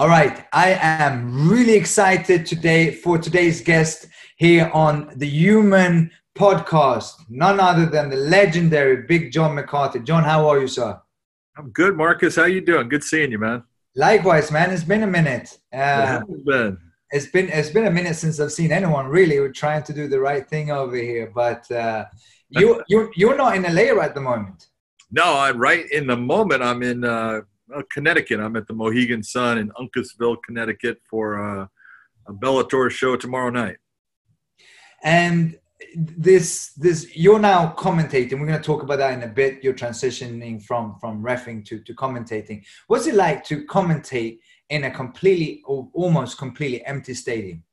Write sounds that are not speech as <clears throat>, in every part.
All right, I am really excited today for today's guest here on the Human Podcast. None other than the legendary Big John McCarthy. John, how are you, sir? I'm good, Marcus. How you doing? Good seeing you, man. Likewise, man. It's been a minute. Uh, it been. It's been it's been a minute since I've seen anyone really. We're trying to do the right thing over here, but uh, you you you're not in LA at the moment. No, I'm right in the moment. I'm in uh, uh, Connecticut. I'm at the Mohegan Sun in Uncasville, Connecticut for uh, a Bellator show tomorrow night. And this this you're now commentating. We're going to talk about that in a bit. You're transitioning from from refing to to commentating. What's it like to commentate in a completely or almost completely empty stadium?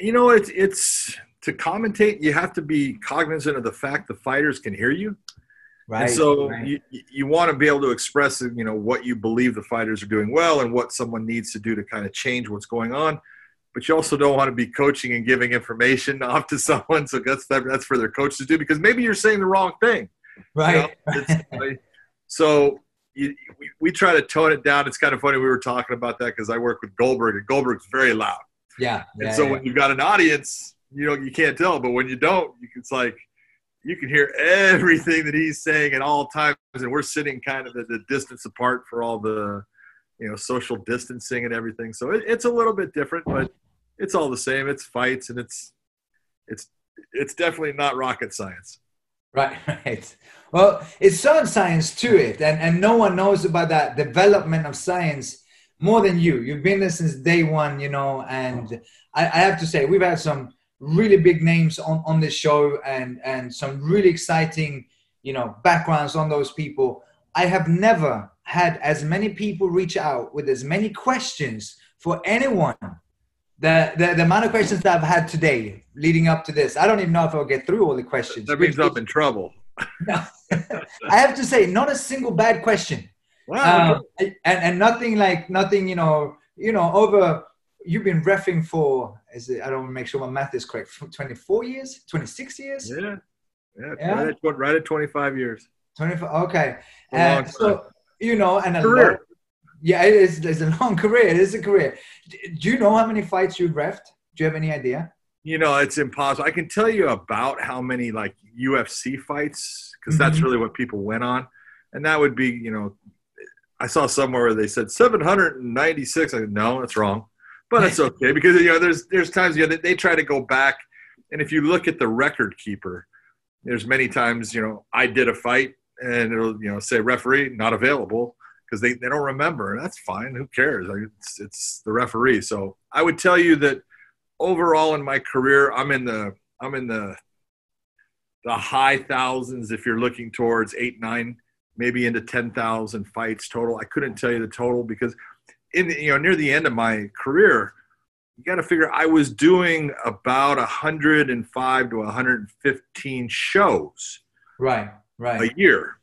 You know, it's it's to commentate. You have to be cognizant of the fact the fighters can hear you. Right. And so right. you, you want to be able to express, you know, what you believe the fighters are doing well and what someone needs to do to kind of change what's going on. But you also don't want to be coaching and giving information <laughs> off to someone. So that's that's for their coach to do because maybe you're saying the wrong thing. Right. You know? <laughs> so you, we, we try to tone it down. It's kind of funny we were talking about that because I work with Goldberg and Goldberg's very loud. Yeah. And yeah, so yeah. when you've got an audience, you know, you can't tell. But when you don't, it's like – you can hear everything that he's saying at all times, and we're sitting kind of at the distance apart for all the, you know, social distancing and everything. So it, it's a little bit different, but it's all the same. It's fights, and it's it's it's definitely not rocket science. Right, <laughs> right. Well, it's some science to it, and and no one knows about that development of science more than you. You've been there since day one, you know, and I, I have to say we've had some really big names on, on this show and, and some really exciting, you know, backgrounds on those people. I have never had as many people reach out with as many questions for anyone. The, the, the amount of questions that I've had today leading up to this, I don't even know if I'll get through all the questions. That means I'm in trouble. no, <laughs> I have to say, not a single bad question. Wow. Um, and, and nothing like, nothing, you know, you know, over you've been refing for is it, I don't want to make sure my math is correct. <laughs> 24 years, 26 years. Yeah, yeah, yeah? Right, at, right at 25 years. 25. Okay, and so you know, and a career. Lot, yeah, it is. It's a long <laughs> career. It is a career. Do you know how many fights you've refed? Do you have any idea? You know, it's impossible. I can tell you about how many like UFC fights because mm-hmm. that's really what people went on, and that would be you know. I saw somewhere where they said 796. I said, no, that's wrong but it's okay because you know there's there's times you know, they, try to go back, and if you look at the record keeper, there's many times you know I did a fight and it'll you know say referee not available because they, they don't remember and that's fine who cares? It's, it's the referee. So i would tell you that overall in my career i'm in the i'm in the the high thousands if you're looking towards eight nine maybe into 10,000 fights total. I couldn't tell you the total because in you know near the end of my career you got to figure i was doing about 105 to 115 shows right right. a year.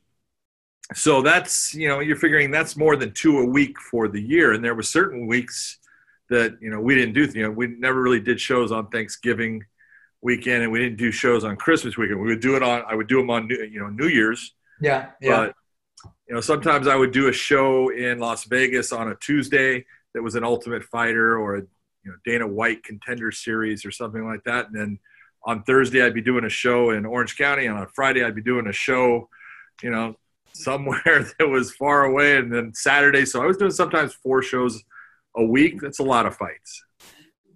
So that's you know you're figuring that's more than two a week for the year. And there were certain weeks that you know we didn't do you know we never really did shows on thanksgiving weekend and we didn't do shows on christmas weekend. We would do it on i would do them on you know new year's. Yeah yeah. But you know, sometimes I would do a show in Las Vegas on a Tuesday that was an Ultimate Fighter or a you know Dana White Contender Series or something like that, and then on Thursday I'd be doing a show in Orange County, and on Friday I'd be doing a show, you know, <laughs> somewhere <laughs> that was far away, and then Saturday. So I was doing sometimes four shows a week. That's a lot of fights.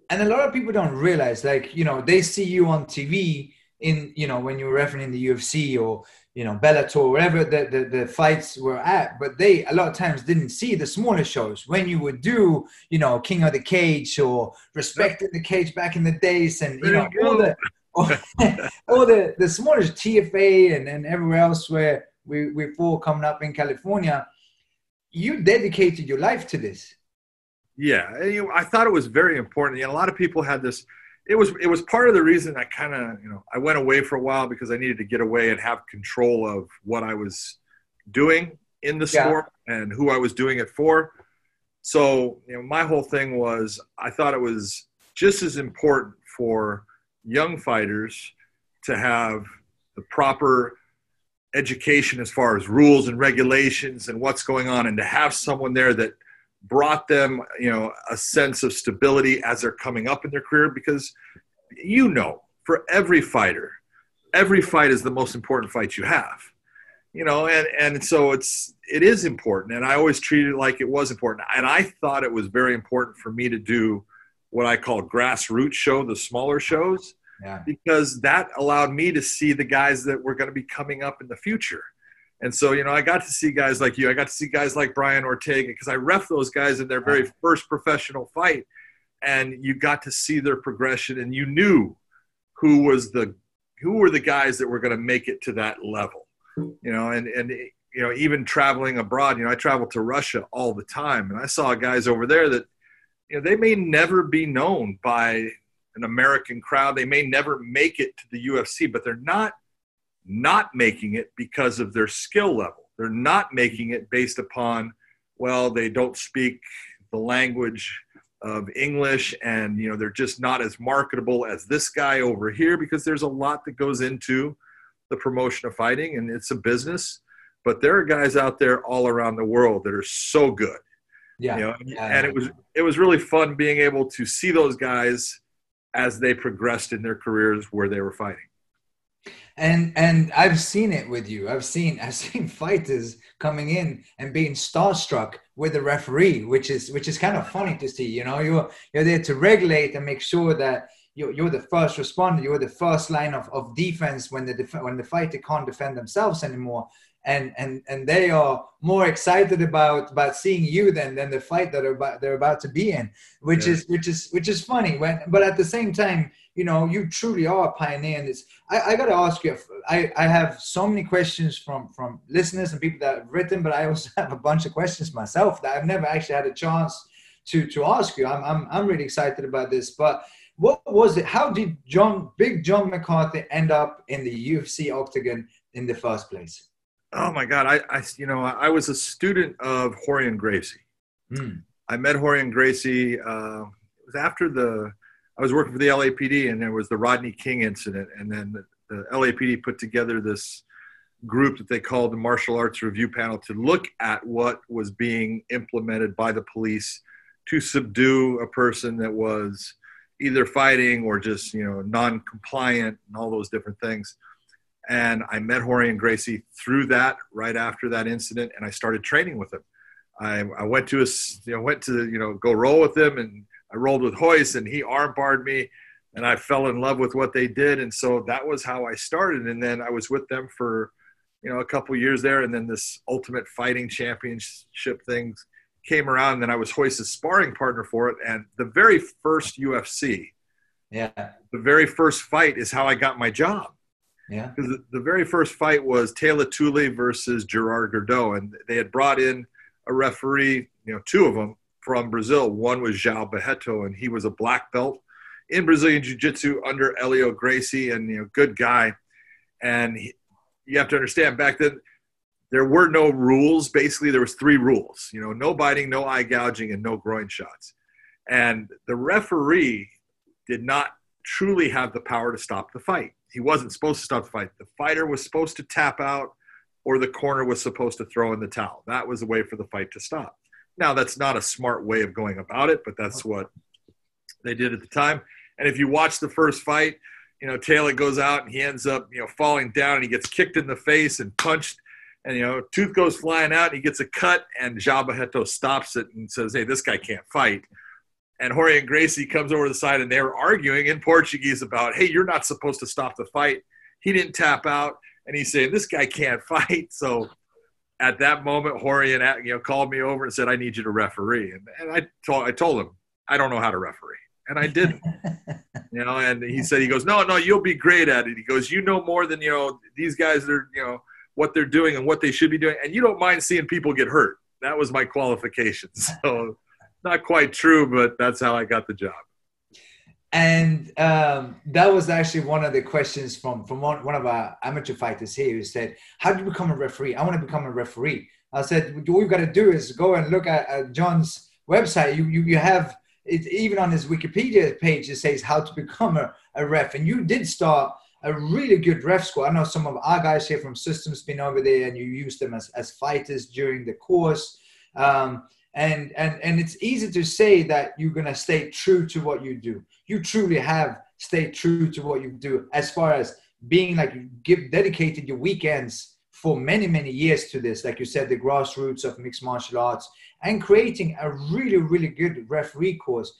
And a lot of people don't realize, like you know, they see you on TV in you know when you're refereeing the UFC or you know Bellator, wherever the, the, the fights were at, but they a lot of times didn't see the smaller shows when you would do you know King of the Cage or Respected the Cage back in the days, and you know all the all, <laughs> all, the the smaller TFA and, and everywhere else where we we fought coming up in California. You dedicated your life to this. Yeah, I thought it was very important. And a lot of people had this it was it was part of the reason I kind of you know I went away for a while because I needed to get away and have control of what I was doing in the yeah. sport and who I was doing it for. So you know my whole thing was I thought it was just as important for young fighters to have the proper education as far as rules and regulations and what's going on and to have someone there that brought them, you know, a sense of stability as they're coming up in their career because you know, for every fighter, every fight is the most important fight you have. You know, and and so it's it is important and I always treated it like it was important. And I thought it was very important for me to do what I call grassroots show, the smaller shows. Yeah. Because that allowed me to see the guys that were going to be coming up in the future and so, you know, I got to see guys like you. I got to see guys like Brian Ortega because I ref those guys in their very first professional fight. And you got to see their progression and you knew who was the who were the guys that were going to make it to that level. You know, and and you know, even traveling abroad, you know, I travel to Russia all the time and I saw guys over there that you know, they may never be known by an American crowd. They may never make it to the UFC, but they're not not making it because of their skill level. They're not making it based upon, well, they don't speak the language of English and you know they're just not as marketable as this guy over here because there's a lot that goes into the promotion of fighting and it's a business but there are guys out there all around the world that are so good yeah, you know? yeah and it was it was really fun being able to see those guys as they progressed in their careers where they were fighting and and I've seen it with you. I've seen <laughs> I've seen fighters coming in and being starstruck with the referee, which is which is kind of funny to see. You know, you're you're there to regulate and make sure that you're, you're the first responder. You're the first line of, of defense when the def- when the fighter can't defend themselves anymore. And, and and they are more excited about about seeing you than than the fight that they're about, they're about to be in, which yeah. is which is which is funny. When but at the same time, you know, you truly are a pioneer in this. I, I got to ask you, I, I have so many questions from, from listeners and people that have written, but I also <laughs> have a bunch of questions myself that I've never actually had a chance to, to ask you. I'm, I'm, I'm really excited about this, but what was it? How did John, big John McCarthy end up in the UFC octagon in the first place? Oh my God. I, I you know, I was a student of Rorion Gracie. Hmm. I met Rorion Gracie, uh, it was after the, I was working for the LAPD, and there was the Rodney King incident, and then the, the LAPD put together this group that they called the Martial Arts Review Panel to look at what was being implemented by the police to subdue a person that was either fighting or just you know non-compliant and all those different things. And I met Rorion Gracie through that right after that incident, and I started training with them. I, I went to a, you know, went to you know go roll with him and I rolled with Royce and he armbarred me and I fell in love with what they did. And so that was how I started. And then I was with them for, you know, a couple years there. And then this ultimate fighting championship thing came around and then I was Royce's sparring partner for it. And the very first UFC, yeah, the very first fight is how I got my job. Yeah. Because the, very first fight was Teila Tuli versus Gerard Gordeau. And they had brought in a referee, you know, two of them from Brazil. One was João Barreto, and he was a black belt in Brazilian Jiu Jitsu under Helio Gracie, and you know, good guy. And he, you have to understand back then there were no rules. Basically, there was three rules. You know, no biting, no eye gouging, and no groin shots. And the referee did not truly have the power to stop the fight. He wasn't supposed to stop the fight. The fighter was supposed to tap out, or the corner was supposed to throw in the towel. That was the way for the fight to stop. Now, that's not a smart way of going about it, but that's what they did at the time. And if you watch the first fight, you know, Teila goes out and he ends up, you know, falling down and he gets kicked in the face and punched. And, you know, tooth goes flying out and he gets a cut and João Barreto stops it and says, hey, this guy can't fight. And Rorion Gracie comes over to the side and they were arguing in Portuguese about, hey, you're not supposed to stop the fight. He didn't tap out. And he's saying, this guy can't <laughs> fight. So at that moment, Rorion, you know, called me over and said, "I need you to referee," and, and I told I told him I don't know how to referee, and I didn't. <laughs> you know, and he said, he goes, "No, no, you'll be great at it." He goes, "You know more than you know these guys. Are you know what they're doing and what they should be doing, and you don't mind seeing people get hurt." That was my qualification. <laughs> So, not quite true, but that's how I got the job and um, that was actually one of the questions from from one, one of our amateur fighters here who said how do you become a referee? I want to become a referee. I said all you've got to do is go and look at, at john's website. You, you you have it even on his wikipedia page it says how to become a, a ref. And you did start a really good ref school i know some of our guys here from systems been over there and you used them as, as fighters during the course. Um, and and and it's easy to say that you're gonna stay true to what you do. You truly have stayed true to what you do, as far as being like you give dedicated your weekends for many many years to this. Like you said, the grassroots of mixed martial arts and creating a really really good referee course.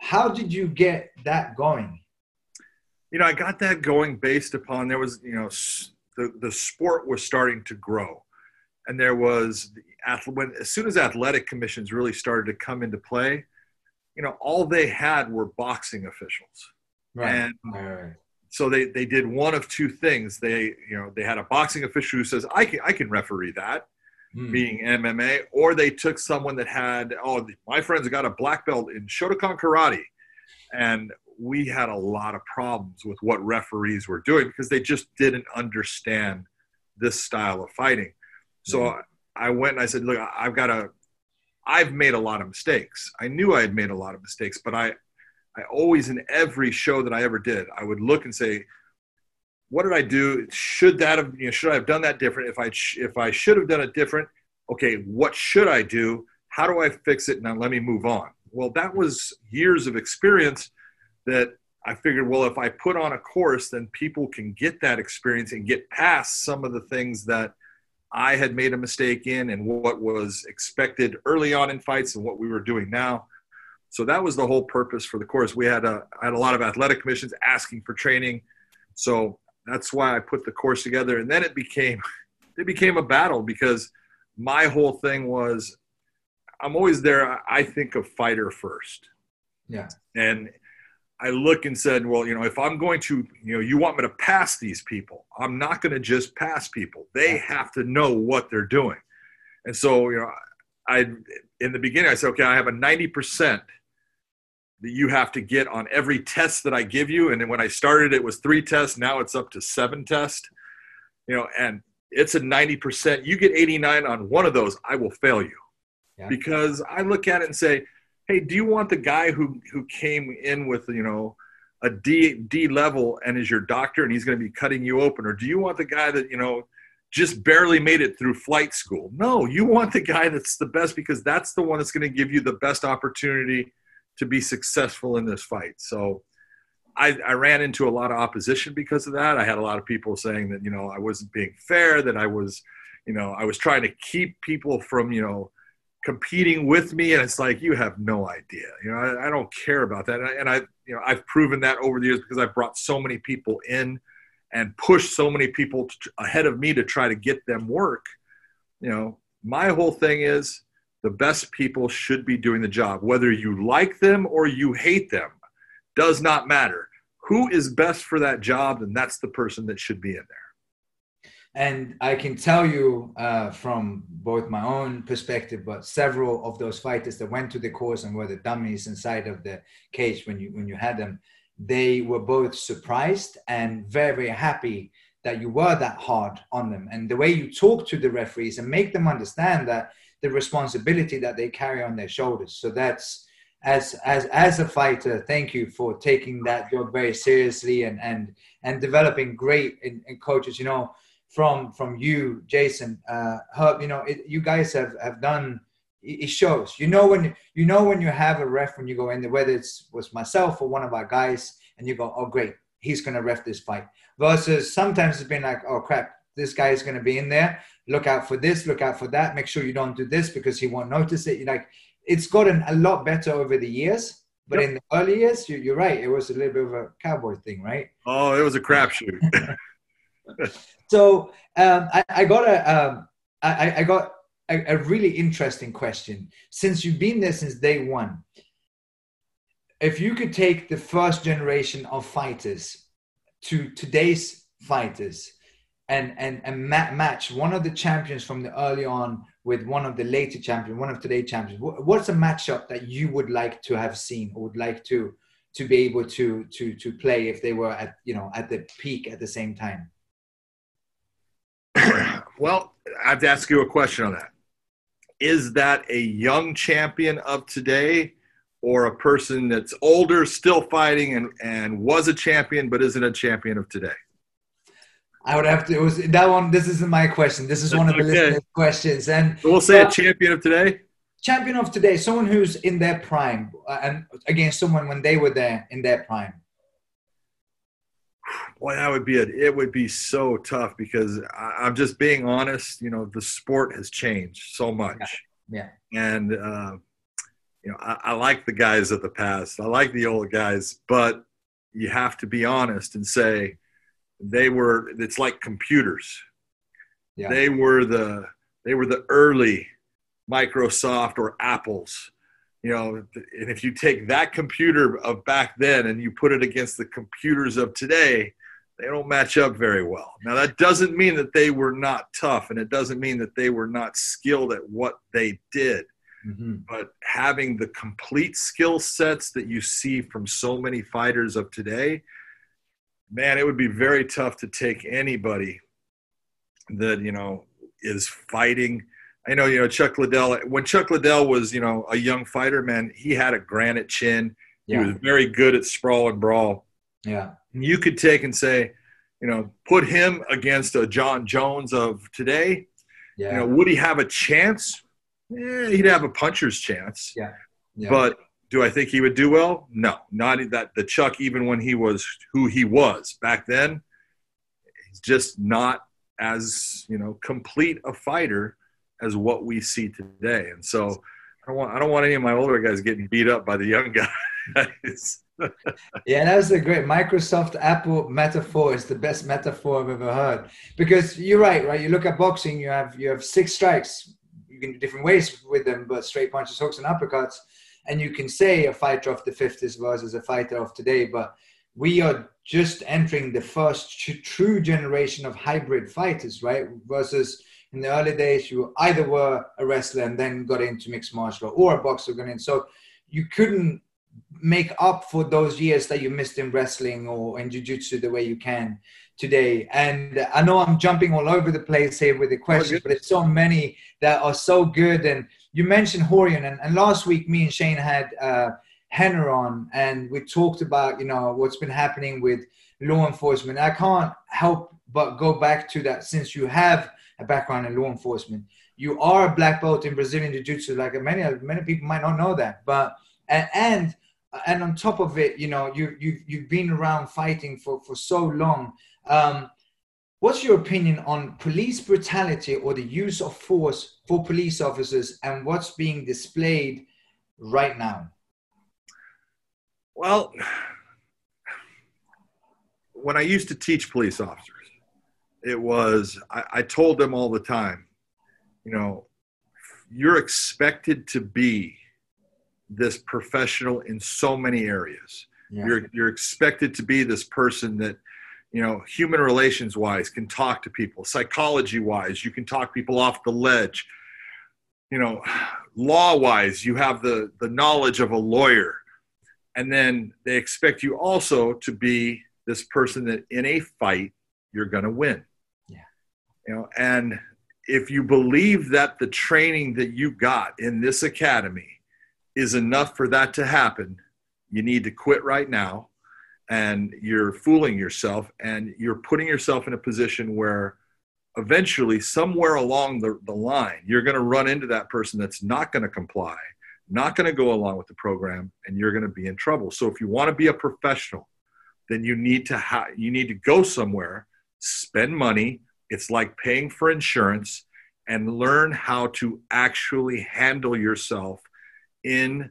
How did you get that going? You know, I got that going based upon there was you know the the sport was starting to grow and there was when as soon as athletic commissions really started to come into play, you know, all they had were boxing officials, right. and right. so they they did one of two things. They you know they had a boxing official who says I can I can referee that, hmm. being MMA, or they took someone that had oh my friend's got a black belt in Shotokan karate, and we had a lot of problems with what referees were doing because they just didn't understand this style of fighting. So mm-hmm. I went and I said, look, I've got a, I've made a lot of mistakes. I knew I had made a lot of mistakes, but I, I always in every show that I ever did, I would look and say, what did I do? Should that have, you know, should I have done that different? If I, if I should have done it different, okay, what should I do? How do I fix it? Now let me move on. Well, that was years of experience that I figured, well, if I put on a course, then people can get that experience and get past some of the things that I had made a mistake in and what was expected early on in fights and what we were doing now. So that was the whole purpose for the course. We had a, I had a lot of athletic commissions asking for training. So that's why I put the course together. And then it became, <laughs> it became a battle because my whole thing was I'm always there. I think of fighter first. Yeah. And I look and said, well, you know, if I'm going to, you know, you want me to pass these people, I'm not going to just pass people. They have to know what they're doing. And so, you know, I, in the beginning, I said, okay, I have a 90% that you have to get on every test that I give you. And then when I started, it was three tests. Now it's up to seven tests, you know, and it's a 90%. You get 89 on one of those, I will fail you. Yeah. Because I look at it and say, hey, do you want the guy who who came in with you know a D D level and is your doctor and he's going to be cutting you open, or do you want the guy that you know just barely made it through flight school? No, you want the guy that's the best because that's the one that's going to give you the best opportunity to be successful in this fight. So. I, I, ran into a lot of opposition because of that. I had a lot of people saying that you know I wasn't being fair, that I was, you know, I was trying to keep people from you know competing with me and it's like you have no idea. You know I, I, don't care about that. And I, you know i've proven that over the years because i've brought so many people in and pushed so many people to, ahead of me to try to get them work. You know my whole thing is the best people should be doing the job. Whether you like them or you hate them does not matter. Who is best for that job and that's the person that should be in there and I can tell you uh, from both my own perspective, but several of those fighters that went to the course and were the dummies inside of the cage when you when you had them, they were both surprised and very very happy that you were that hard on them. And the way you talk to the referees and make them understand that the responsibility that they carry on their shoulders. So that's as as as a fighter, thank you for taking that job very seriously and and and developing great in, in coaches. You know from from you, Jason, uh, Herb. You know, it, you guys have have done. It shows. You know when you know when you have a ref when you go in there, whether it's was myself or one of our guys, and you go, oh great, he's gonna ref this fight. Versus sometimes it's been like, oh crap, this guy is gonna be in there. Look out for this. Look out for that. Make sure you don't do this because he won't notice it. You're like, it's gotten a lot better over the years. But yep. in the early years, you, are right. It was a little bit of a cowboy thing, right? Oh, it was a crapshoot. <laughs> so um, I, I, got a, um, I, I, got a, a, really interesting question. Since you've been there since day one, if you could take the first generation of fighters to today's fighters and and and ma- match one of the champions from the early on with one of the later champions, one of today's champions, what's a matchup that you would like to have seen or would like to to be able to to to play if they were at you know at the peak at the same time? <clears throat> well, I have to ask you a question on that. Is that a young champion of today or a person that's older, still fighting, and, and was a champion but isn't a champion of today? I would have to. It was that one. This isn't my question. This is one of the okay. listeners' questions, and we'll say a champion of today. champion of today, someone who's in their prime, uh, and against someone when they were there in their prime. Boy, that would be it. It would be so tough because I, am just being honest. You know, the sport has changed so much. Yeah. yeah. And uh, you know, I, I like the guys of the past. I like the old guys, but you have to be honest and say they were. It's like computers. Yeah. They were the they were the early Microsoft or Apple's. You know, and if you take that computer of back then and you put it against the computers of today, they don't match up very well. Now, that doesn't mean that they were not tough, and it doesn't mean that they were not skilled at what they did. Mm-hmm. But having the complete skill sets that you see from so many fighters of today, man, it would be very tough to take anybody that, you know, is fighting I know, you know, Chuck Liddell, when Chuck Liddell was, you know, a young fighter, man, he had a granite chin. Yeah. He was very good at sprawl and brawl. Yeah. You could take and say, you know, put him against a Jon Jones of today. Yeah. You know, would he have a chance? Eh, he'd have a puncher's chance. Yeah. yeah. But do I think he would do well? No, not that the Chuck, even when he was who he was back then, he's just not as, you know, complete a fighter as what we see today. And so I don't want I don't want any of my older guys getting beat up by the young <laughs> guys. Yeah, that's a great Microsoft Apple metaphor. Is the best metaphor I've ever heard. Because you're right, right? You look at boxing, you have you have six strikes. You can do different ways with them, but straight punches, hooks, and uppercuts. And you can say a fighter of the 50s versus a fighter of today, but we are just entering the first true generation of hybrid fighters, right? Versus in the early days, you either were a wrestler and then got into mixed martial or a boxer got in. So you couldn't make up for those years that you missed in wrestling or in jiu-jitsu the way you can today. And I know I'm jumping all over the place here with the questions, oh, but it's so many that are so good. And you mentioned Rorion, and, and last week me and Shane had uh, Henner on, and we talked about you know what's been happening with law enforcement. I can't help but go back to that since you have a background in law enforcement. You are a black belt in Brazilian Jiu-Jitsu. Like many many people might not know that, but and and, and on top of it, you know, you you you've been around fighting for for so long. Um, what's your opinion on police brutality or the use of force for police officers and what's being displayed right now? Well, when I used to teach police officers, it was I, I told them all the time, you know, you're expected to be this professional in so many areas. Yeah. You're you're expected to be this person that, you know, human relations wise can talk to people, psychology wise, you can talk people off the ledge. You know, law wise, you have the the knowledge of a lawyer. And then they expect you also to be this person that in a fight you're going to win yeah you know and if you believe that the training that you got in this academy is enough for that to happen. You need to quit right now and you're fooling yourself and you're putting yourself in a position where eventually somewhere along the, the line you're going to run into that person that's not going to comply not going to go along with the program and you're going to be in trouble. So if you want to be a professional then you need to ha- you need to go somewhere spend money it's like paying for insurance and learn how to actually handle yourself in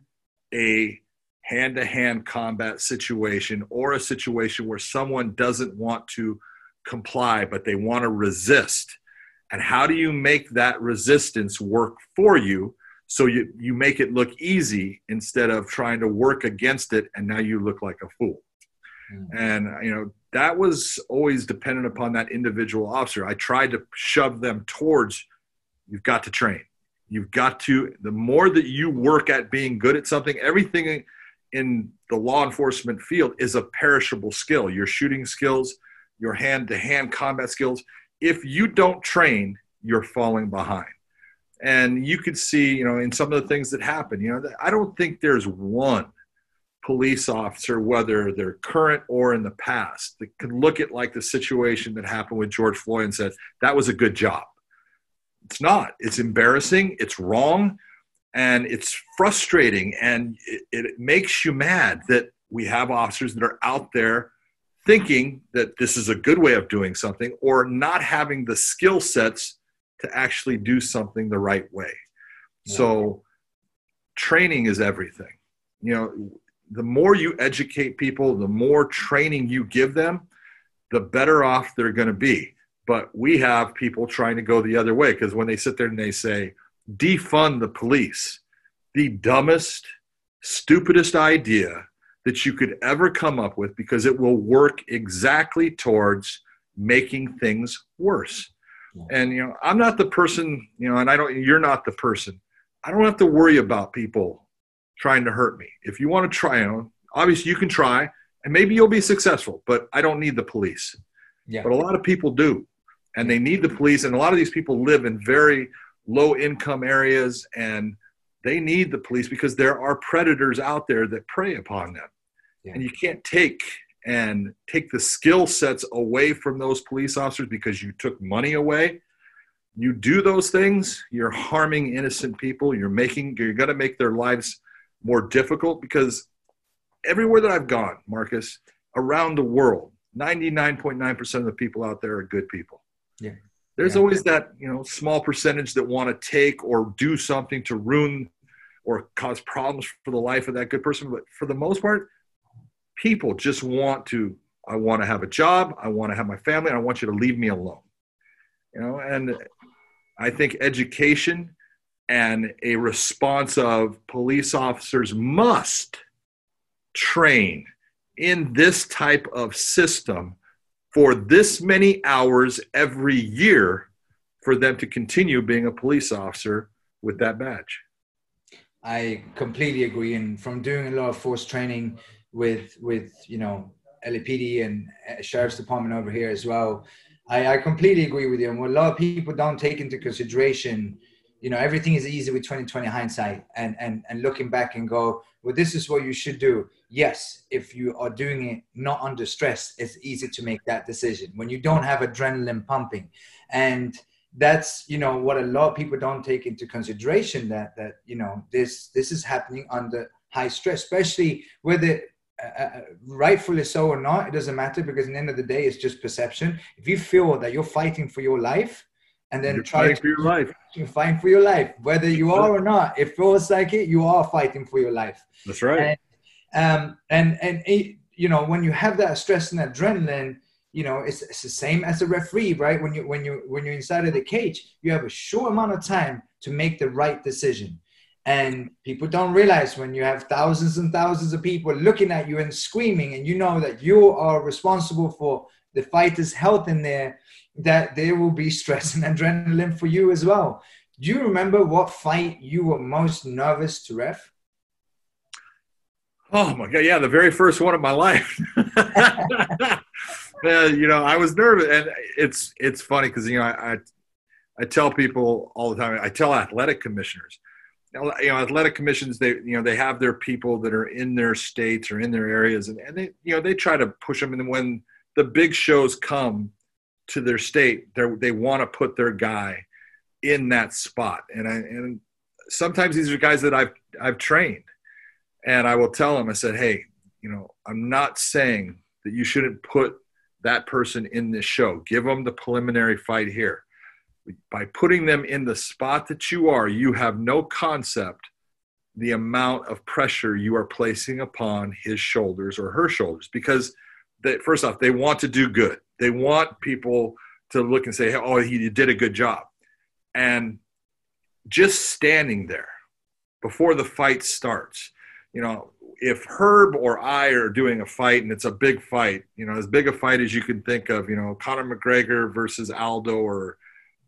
a hand to hand combat situation or a situation where someone doesn't want to comply, but they want to resist. And how do you make that resistance work for you so you, you make it look easy instead of trying to work against it and now you look like a fool? Mm-hmm. And, you know, that was always dependent upon that individual officer. I tried to shove them towards you've got to train. You've got to, the more that you work at being good at something, everything in the law enforcement field is a perishable skill. Your shooting skills, your hand to hand combat skills. If you don't train, you're falling behind. And you could see, you know, in some of the things that happen, you know, I don't think there's one police officer, whether they're current or in the past, that can look at like the situation that happened with George Floyd and said, that was a good job. It's not. It's embarrassing. It's wrong. And it's frustrating and it, it makes you mad that we have officers that are out there thinking that this is a good way of doing something or not having the skill sets to actually do something the right way. Yeah. So training is everything. You know, the more you educate people, the more training you give them, the better off they're going to be. But we have people trying to go the other way because when they sit there and they say, defund the police, the dumbest, stupidest idea that you could ever come up with because it will work exactly towards making things worse. And you know, I'm not the person, you know, and I don't you're not the person. I don't have to worry about people trying to hurt me. If you want to try, you know, obviously you can try and maybe you'll be successful, but I don't need the police. Yeah. But a lot of people do. And they need the police and a lot of these people live in very low income areas and they need the police because there are predators out there that prey upon them. Yeah. And you can't take and take the skill sets away from those police officers because you took money away. You do those things, you're harming innocent people. You're making you're going to make their lives more difficult because everywhere that I've gone, Marcus, around the world, 99.9% of the people out there are good people. Yeah. There's yeah. always that, you know, small percentage that want to take or do something to ruin or cause problems for the life of that good person. But for the most part, people just want to, I want to have a job, I want to have my family, and I want you to leave me alone. You know, and I think education and a response of police officers must train in this type of system for this many hours every year for them to continue being a police officer with that badge. I completely agree. And from doing a lot of force training with, with you know, LAPD and uh, Sheriff's Department over here as well, I, I completely agree with you. And what a lot of people don't take into consideration you know everything is easy with 2020 hindsight and and and looking back and go well this is what you should do. Yes if you are doing it not under stress it's easy to make that decision. When you don't have adrenaline pumping. And that's you know what a lot of people don't take into consideration that that you know this this is happening under high stress especially whether uh, uh rightfully so or not it doesn't matter because in the end of the day it's just perception. If you feel that you're fighting for your life and then You're try to, for your life. You fight for your life, whether you are or not. It feels like it. You are fighting for your life. That's right. And um, and and it, you know when you have that stress and adrenaline, you know it's, it's the same as a referee, right? When you when you when you're inside of the cage, you have a short amount of time to make the right decision. And people don't realize when you have thousands and thousands of people looking at you and screaming, and you know that you are responsible for the fighter's health in there that there will be stress and <laughs> adrenaline for you as well. Do you remember what fight you were most nervous to ref? Oh my god, yeah, the very first one of my life. <laughs> you know, I was nervous, and it's it's funny because you know I, I, I tell people all the time. I tell athletic commissioners, you know, athletic commissions they you know they have their people that are in their states or in their areas, and, and they you know they try to push them. And when the big shows come, to their state, they want to put their guy in that spot. And I, and sometimes these are guys that I've I've trained, and I will tell them. I said, hey, you know, I'm not saying that you shouldn't put that person in this show. Give them the preliminary fight here. By putting them in the spot that you are, you have no concept the amount of pressure you are placing upon his shoulders or her shoulders because first off, they want to do good. They want people to look and say, "Oh, he did a good job," and just standing there before the fight starts. You know, if Herb or I are doing a fight and it's a big fight, you know, as big a fight as you can think of, you know, Conor McGregor versus Aldo or,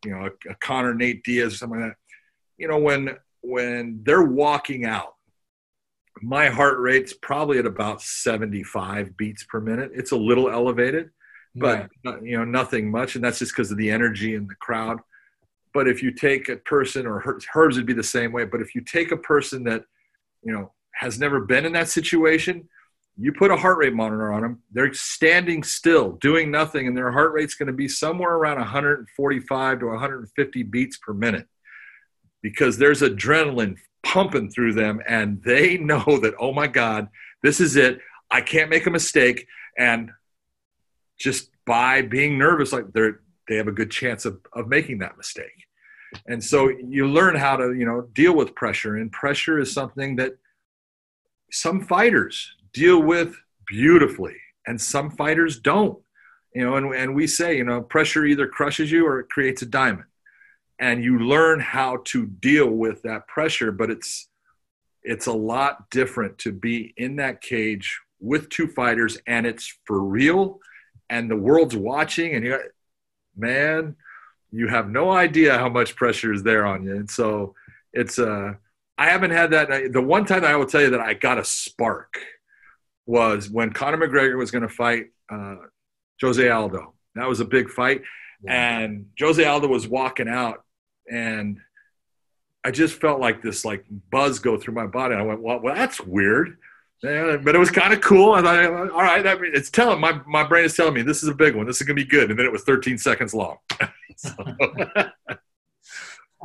you know, a, a Conor Nate Diaz or something like that. You know, when when they're walking out my heart rate's probably at about 75 beats per minute. It's a little elevated, but right. you know nothing much, and that's just because of the energy in the crowd. But if you take a person, or Herbs would be the same way. But if you take a person that you know has never been in that situation, you put a heart rate monitor on them. They're standing still, doing nothing, and their heart rate's going to be somewhere around 145 to 150 beats per minute because there's adrenaline pumping through them and they <laughs> know that oh my god this is it i can't make a mistake and just by being nervous like they're they have a good chance of, of making that mistake. And so you learn how to you know deal with pressure and pressure is something that some fighters deal with beautifully and some fighters don't. You know and, and we say you know pressure either crushes you or it creates a diamond. And you learn how to deal with that pressure but it's it's a lot different to be in that cage with two fighters and it's for real and the world's watching and you man you have no idea how much pressure is there on you. And so it's uh i haven't had that. The one time i will tell you that i got a spark was when conor mcgregor was going to fight uh, jose aldo. That was a big fight. And jose aldo was walking out and I just felt like this like buzz go through my body. and I went, well, well that's weird. Yeah, but it was kind of cool. I thought, all right, that, it's telling my, my brain is telling me this is a big one. This is gonna be good. And then it was 13 seconds long. <laughs> <laughs>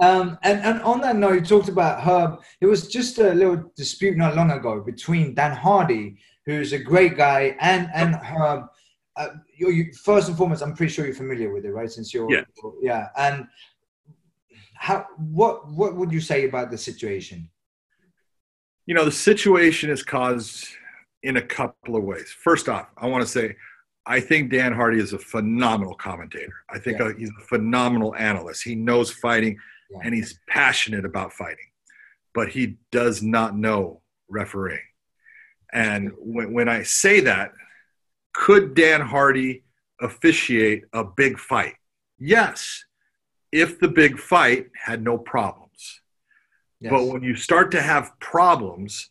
um, and, and on that note, you talked about Herb. It was just a little dispute not long ago between Dan Hardy, who's a great guy, and and Herb. Uh, you, you, first and foremost, I'm pretty sure you're familiar with it, right? Since you're yeah, yeah. And how what what would you say about the situation? You know, the situation is caused in a couple of ways. First off, I want to say I think Dan Hardy is a phenomenal commentator. I think yeah. Uh, he's a phenomenal analyst. He knows fighting yeah. and he's passionate about fighting, but he does not know refereeing. And when, when I say that, could Dan Hardy officiate a big fight? Yes if the big fight had no problems. Yes. But when you start to have problems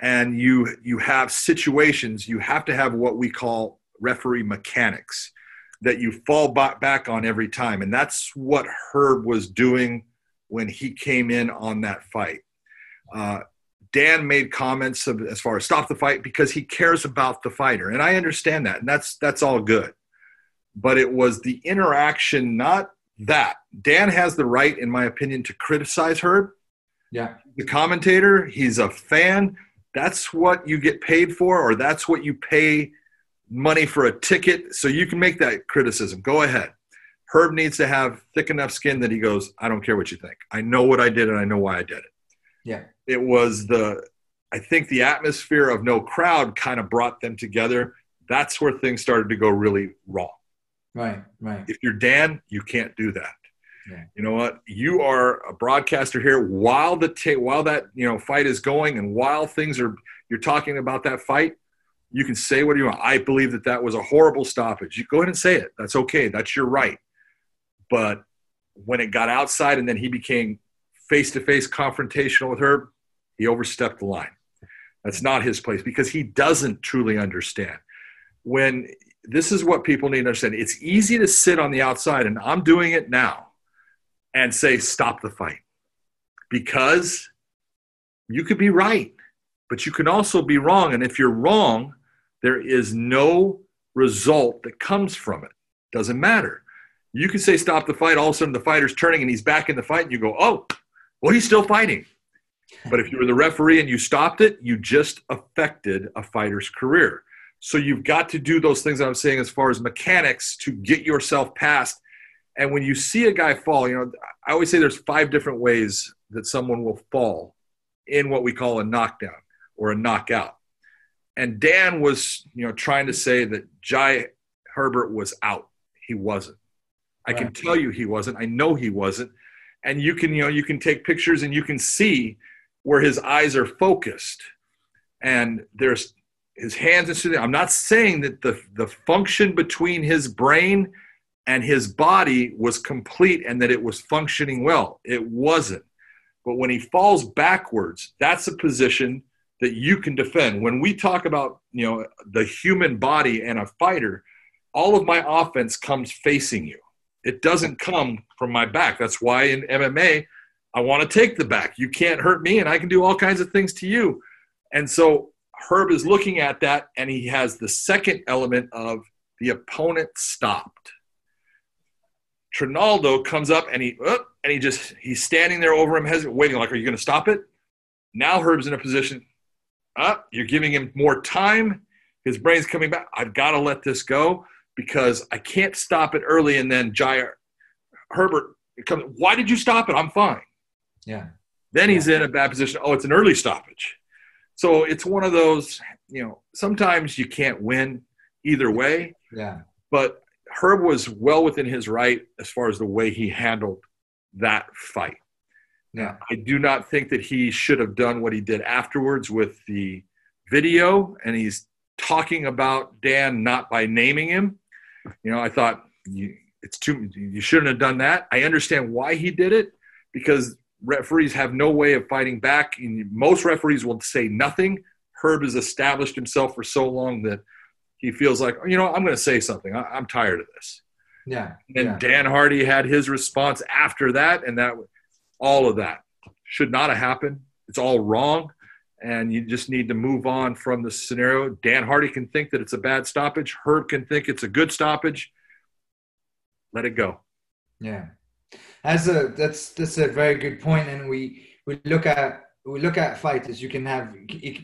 and you you have situations, you have to have what we call referee mechanics that you fall back on every time. And that's what Herb was doing when he came in on that fight. Uh, Dan made comments of, as far as stop the fight because he cares about the fighter, and I understand that, and that's that's all good. But it was the interaction, not that. Dan has the right, in my opinion, to criticize Herb. Yeah. The commentator, he's a fan. That's what you get paid for, or that's what you pay money for a ticket. So you can make that criticism. Go ahead. Herb needs to have thick enough skin that he goes, I don't care what you think. I know what I did and I know why I did it. Yeah. It was the, I think the atmosphere of no crowd kind of brought them together. That's where things started to go really wrong. Right, right. If you're Dan, you can't do that. You know what? You are a broadcaster here while the ta- while that you know fight is going, and while things are you're talking about that fight. You can say what you want. I believe that that was a horrible stoppage. You go ahead and say it. That's okay. That's your right. But when it got outside, and then he became face to face confrontational with her, he overstepped the line. That's not his place because he doesn't truly understand. When this is what people need to understand. It's easy to sit on the outside, and I'm doing it now, and say, stop the fight. Because you could be right, but you can also be wrong. And if you're wrong, there is no result that comes from it. Doesn't matter. You can say, stop the fight. All of a sudden, the fighter's turning and he's back in the fight, and you go, oh, well, he's still fighting. But if you were the referee and you stopped it, you just affected a fighter's career. So you've got to do those things that I'm saying as far as mechanics to get yourself past. And when you see a guy fall, you know, I always say there's five different ways that someone will fall in what we call a knockdown or a knockout. And Dan was, you know, trying to say that Jai Herbert was out. He wasn't. I can tell you he wasn't. I know he wasn't. And you can, you know, you can take pictures and you can see where his eyes are focused. And there's his hands and I'm not saying that the the function between his brain and his body was complete and that it was functioning well. It wasn't. But when he falls backwards, that's a position that you can defend. When we talk about, you know, the human body and a fighter, all of my offense comes facing you. It doesn't come from my back. That's why in MMA, I want to take the back. You can't hurt me and I can do all kinds of things to you. And so Herb is looking at that, and he has the second element of the opponent stopped. Trinaldo comes up and he uh, and he just he's standing there over him, waiting like, "Are you going to stop it?" Now Herb's in a position, up, uh, you're giving him more time. His brain's coming back. I've got to let this go because I can't stop it early and then Jai Herbert comes, why did you stop it? I'm fine. Yeah. Then he's yeah. in a bad position. Oh, it's an early stoppage. So it's one of those, you know, sometimes you can't win either way. Yeah. But Herb was well within his right as far as the way he handled that fight. Yeah. I do not think that he should have done what he did afterwards with the video, and he's talking about Dan not by naming him. You know, I thought you, it's too. You shouldn't have done that. I understand why he did it because referees have no way of fighting back. And most referees will say nothing. Herb has established himself for so long that he feels like, you know, I'm going to say something. I, am tired of this. Yeah. And yeah. Dan Hardy had his response after that, and that all of that should not have happened. It's all wrong, and you just need to move on from the scenario. Dan Hardy can think that it's a bad stoppage. Herb can think it's a good stoppage. Let it go. Yeah, as a that's that's a very good point, and we we look at we look at fighters. You can have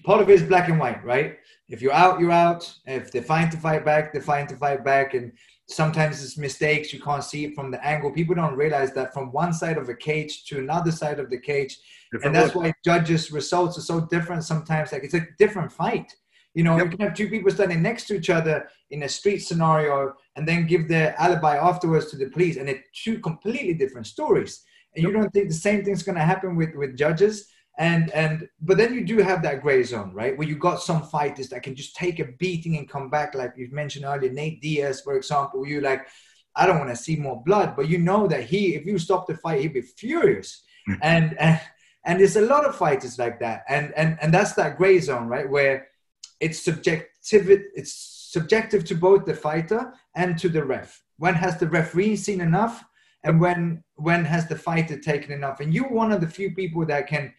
part of it is black and white, right? If you're out, you're out. If they're fine to fight back, they're fine to fight back, and sometimes it's mistakes you can't see it from the angle people don't realize that from one side of a cage to another side of the cage different and that's why judges results are so different sometimes like it's a different fight you know yep. you can have two people standing next to each other in a street scenario and then give their alibi afterwards to the police and it's two completely different stories and yep. you don't think the same thing's going to happen with with judges and and but then you do have that gray zone right? Where you got some fighters that can just take a beating and come back like you mentioned earlier nate diaz for example you like i don't want to see more blood but you know that he if you stop the fight he'd be furious. Mm. and and and there's a lot of fighters like that. And and and that's that gray zone right? Where it's subjective it's subjective to both the fighter and to the ref. When has the referee seen enough? And when when has the fighter taken enough? And you're one of the few people that can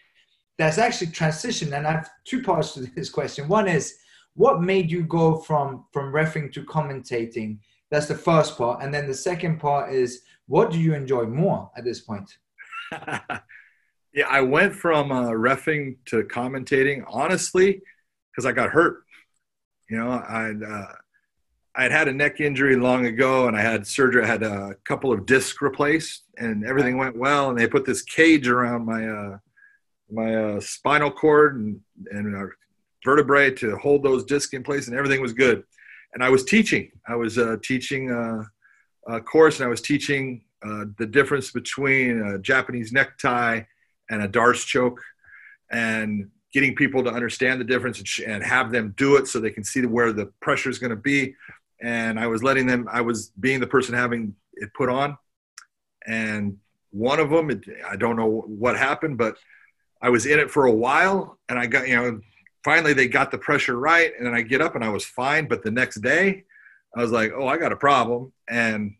that's actually transitioned and i have two parts to this question. One is what made you go from from refing to commentating? That's the first part. And then the second part is what do you enjoy more at this point? <laughs> Yeah i went from uh, refing to commentating honestly because i got hurt. You know i uh, i had had a neck injury long ago and i had surgery i had a couple of discs replaced and everything went well and they put this cage around my uh, my uh, spinal cord and, and our vertebrae to hold those discs in place, and everything was good. And I was teaching. I was uh, teaching uh, a course, and I was teaching uh, the difference between a Japanese necktie and a D'Arce choke, and getting people to understand the difference and, sh- and have them do it so they can see where the pressure is going to be. And I was letting them. I was being the person having it put on, and one of them, it, I don't know what happened, but I was in it for a while and I got, you know, finally they got the pressure right. And then I get up and I was fine. But the next day I was like, oh, I got a problem. And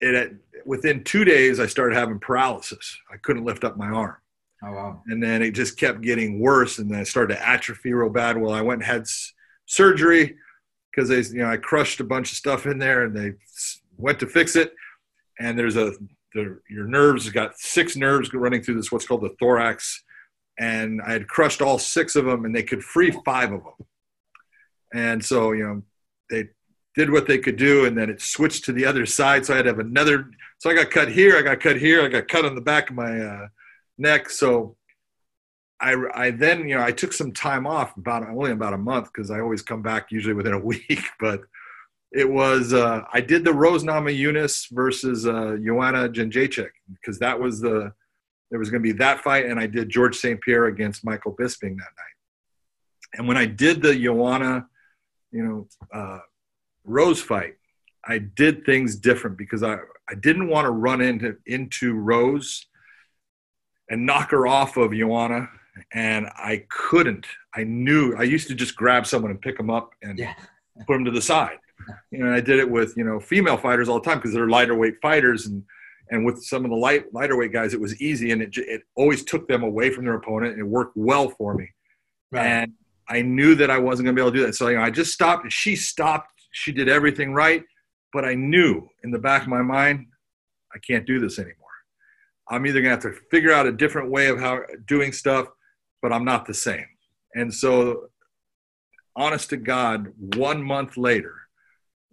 it, within two days, I started having paralysis. I couldn't lift up my arm. Oh, wow. And then it just kept getting worse. And then it started to atrophy real bad. Well, I went and had s- surgery because they, you know, I crushed a bunch of stuff in there and they went to fix it. And there's a the, your nerves got six nerves running through this what's called the thorax. And i had crushed all six of them and they could free five of them. And so you know they did what they could do and then it switched to the other side. So i had to have another so i got cut here i got cut here i got cut on the back of my uh, neck. So I, I then you know I took some time off about only about a month because I always come back usually within a <laughs> week but it was uh, I did the Rose Nama Namajunas versus uh, Joanna Jędrzejczyk because that was the there was going to be that fight, and I did George St. Pierre against Michael Bisping that night. And when I did the Joanna, you know, uh, Rose fight, I did things different because I I didn't want to run into into Rose and knock her off of Joanna, and I couldn't. I knew I used to just grab someone and pick them up and yeah. put them to the side you know, I did it with you know female fighters all the time because they're lighter weight fighters, and and with some of the light lighter weight guys, it was easy, and it it always took them away from their opponent, and it worked well for me. Right. And I knew that I wasn't going to be able to do that, so you know, I just stopped. And she stopped. She did everything right, but I knew in the back of my mind, I can't do this anymore. I'm either going to have to figure out a different way of how doing stuff, but I'm not the same. And so, honest to God, one month later,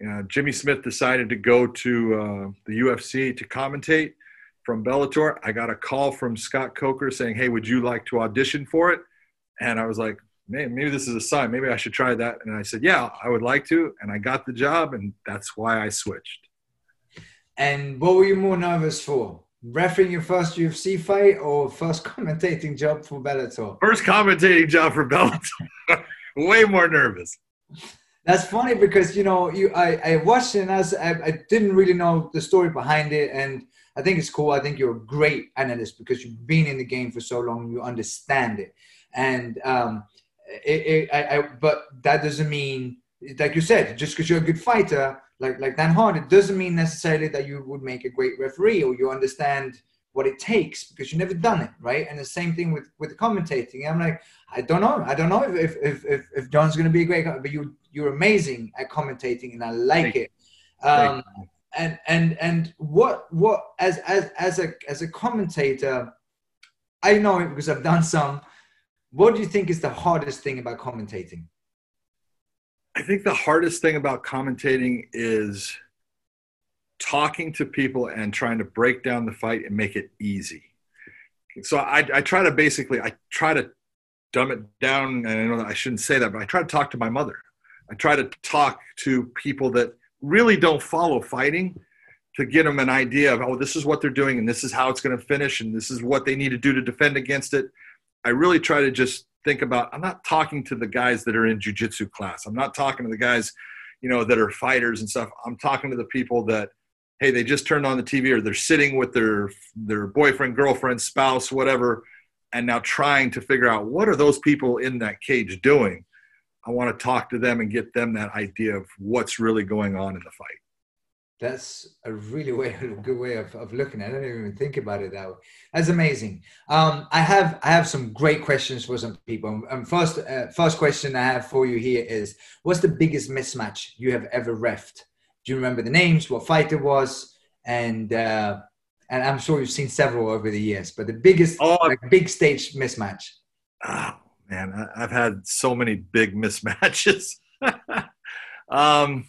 uh, Jimmy Smith decided to go to uh, the UFC to commentate from Bellator. I got a call from Scott Coker saying, "Hey, would you like to audition for it?" And I was like, "Man, maybe this is a sign. Maybe I should try that." And I said, "Yeah, I would like to." And I got the job, and that's why I switched. And what were you more nervous for? Refereeing your first UFC fight or first <laughs> commentating job for Bellator? First commentating job for Bellator. <laughs> Way more nervous. That's funny because you know you I, I watched it and I, was, I, I didn't really know the story behind it and I think it's cool. I think you're a great analyst because you've been in the game for so long, you understand it. And um, it, it, I, I, but that doesn't mean, like you said, just because you're a good fighter, like like Dan Hardy, it doesn't mean necessarily that you would make a great referee or you understand what it takes because you've never done it, right? And the same thing with with commentating. I'm like, I don't know, I don't know if if if, if John's going to be a great, but you you're amazing at commentating, and I like Thank it. Um, and and and what what as as as a as a commentator, I know it because I've done some. What do you think is the hardest thing about commentating? I think the hardest thing about commentating is talking to people and trying to break down the fight and make it easy. So I, I try to basically I try to dumb it down, and I know that I shouldn't say that, but I try to talk to my mother. I try to talk to people that really don't follow fighting to get them an idea of oh this is what they're doing and this is how it's going to finish and this is what they need to do to defend against it i really try to just think about i'm not talking to the guys that are in jiu-jitsu class i'm not talking to the guys you know that are fighters and stuff i'm talking to the people that hey they just turned on the tv or they're sitting with their their boyfriend girlfriend spouse whatever and now trying to figure out what are those people in that cage doing I want to talk to them and get them that idea of what's really going on in the fight. That's a really way, <laughs> a good way of, of looking at it. I didn't even think about it that way. That's amazing. Um, I have I have some great questions for some people. Um, first, uh, first question I have for you here is: What's the biggest mismatch you have ever refed? Do you remember the names? What fight it was? And uh, and I'm sure you've seen several over the years, but the biggest, oh, like, big stage mismatch. Oh, man, I've had so many big <laughs> mismatches. um,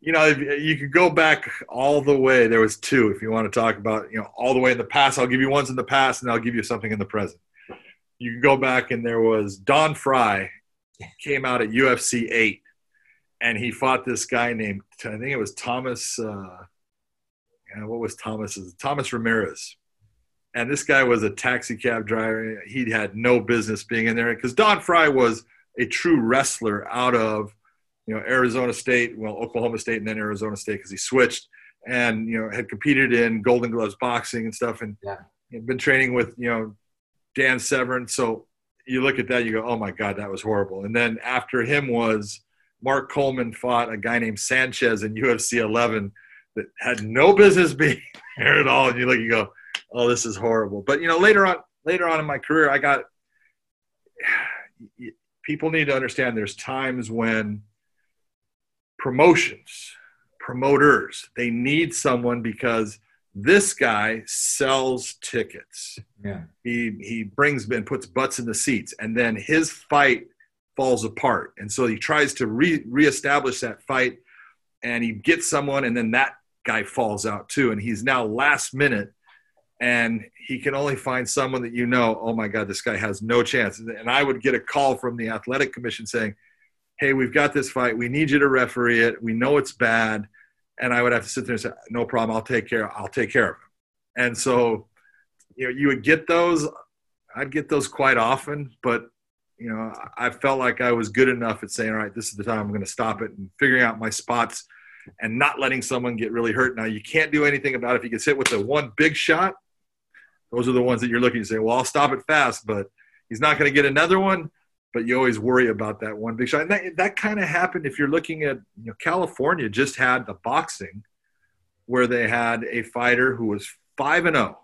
you know, you could go back all the way. There was two, if you want to talk about, you know, all the way in the past. I'll give you ones in the past, and I'll give you something in the present. You can go back, and there was Don Frye came out at UFC eight, and he fought this guy named I think it was Thomas. Uh, what was Thomas's? Thomas Ramirez and this guy was a taxi cab driver. He had no business being in there because Don Frye was a true wrestler out of you know Arizona State, well Oklahoma State, and then Arizona State because he switched and you know had competed in Golden Gloves boxing and stuff, and yeah. been training with you know Dan Severn. So you look at that, you go, oh my God, that was horrible. And then after him was Mark Coleman fought a guy named Sanchez in UFC 11 that had no business being <laughs> there at all, and you look, you go oh, this is horrible. But you know, later on, later on in my career, I got <sighs> people need to understand. There's times when promotions, promoters, they need someone because this guy sells tickets. Yeah. He he brings and puts butts in the seats, and then his fight falls apart. And so he tries to re reestablish that fight, and he gets someone, and then that guy falls out too, and he's now last minute and he can only find someone that you know, oh my God, this guy has no chance. And I would get a call from the athletic commission saying, hey, we've got this fight. We need you to referee it. We know it's bad. And I would have to sit there and say, no problem. I'll take care. I'll take care of him. And so, you know, you would get those. I'd get those quite often, but you know, I felt like I was good enough at saying, all right, this is the time I'm going to stop it and figuring out my spots and not letting someone get really hurt. Now you can't do anything about it if he gets hit with the one big shot those are the ones that you're looking to say, well, I'll stop it fast, but he's not going to get another one. But you always worry about that one big shot. And that, that kind of happened if you're looking at you know, California just had the boxing where they had a fighter who was 5 and 0,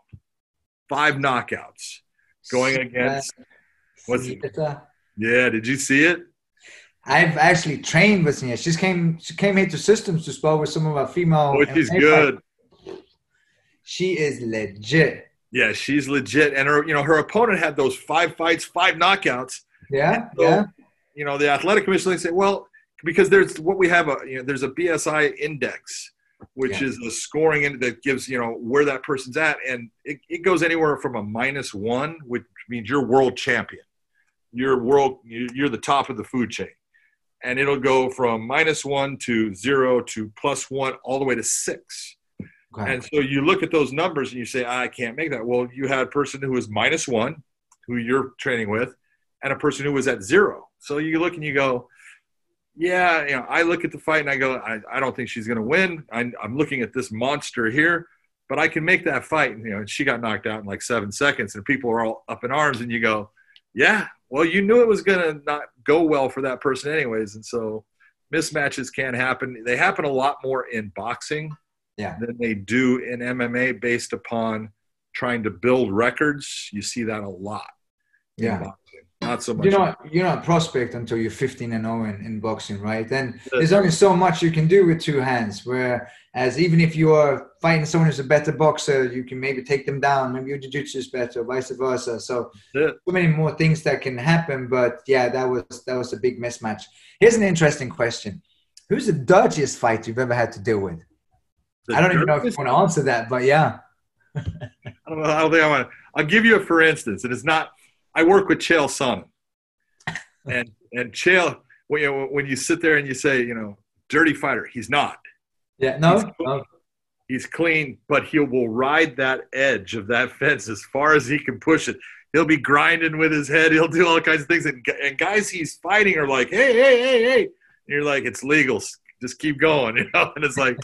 five knockouts going against. What's uh, yeah, did you see it? I've actually trained with Nia. She came she came here to systems to spar with some of our female. Which is good. She is legit. Yeah, she's legit, and her you know her opponent had those five fights, five knockouts. Yeah, So, yeah, You know the athletic commission they say, well, because there's what we have a you know there's a BSI index, which Yeah. is a scoring in, that gives you know where that person's at, and it, it goes anywhere from a minus one, which means you're world champion, you're world you- you're the top of the food chain, and it'll go from minus one to zero to plus one all the way to six. Okay. And so you look at those numbers and you say, I can't make that. Well, you had a person who was minus one, who you're training with, and a person who was at zero. So you look and you go, yeah, you know, I look at the fight and I go, I, I don't think she's going to win. I, I'm looking at this monster here, but I can make that fight. And, you know, and she got knocked out in like seven seconds, and people are all up in arms. And you go, yeah, well, you knew it was going to not go well for that person, anyways. And so mismatches can happen. They happen a lot more in boxing Yeah. than they do in MMA based upon trying to build records. You see that a lot. Yeah. Not so much. You're not you're not a prospect until you're 15 and 0 in, in boxing, right? Then Yeah. there's only so much you can do with two hands. Whereas even if you are fighting someone who's a better boxer, you can maybe take them down. Maybe your jiu-jitsu is better, vice versa. So so many more things that can happen. But yeah, that was that was a big mismatch. Here's an interesting question: Who's the dirtiest fight you've ever had to deal with? The I don't even know if you want to answer that, but yeah, <laughs> I don't know. I don't think I want to. I'll give you a for instance, and it's not. I work with Chael Sonnen, and and Chael, when you when you sit there and you say, you know, dirty fighter, he's not. yeah, no, He's- no. He's clean, but he will ride that edge of that fence as far as he can push it. He'll be grinding with his head. He'll do all kinds of things, and, and guys he's fighting are like, "Hey, hey, hey, hey!" And you're like, "It's legal. Just keep going," <laughs> you know. And it's like,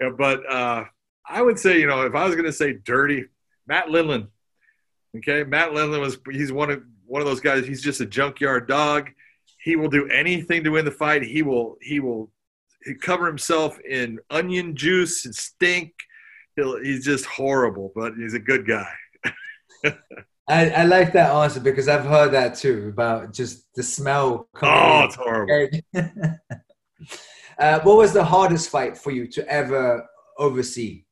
yeah, but uh, I would say, you know, if I was going to say dirty, Matt Lindland. Okay, Matt Lindland was he's one of one of those guys. He's just a junkyard dog. He will do anything to win the fight. He will he will he cover himself in onion juice and stink. He'll, he's just horrible, but he's a good guy. <laughs> I, I like that answer because I've heard that too about just the smell. Oh, it's horrible. <laughs> uh, what was the hardest fight for you to ever oversee?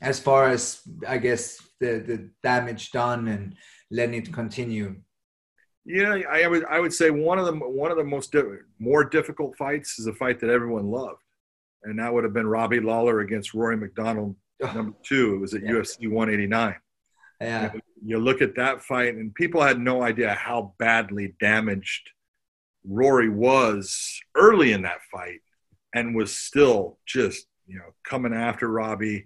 As far as I guess the, the damage done and letting it continue. Yeah, I would I would say one of the one of the most di- more difficult fights is a fight that everyone loved, and that would have been Robbie Lawler against Rory MacDonald, number two. It was at Yeah. UFC 189. Yeah, You look at that fight, and people had no idea how badly damaged Rory was early in that fight, and was still just you know coming after Robbie,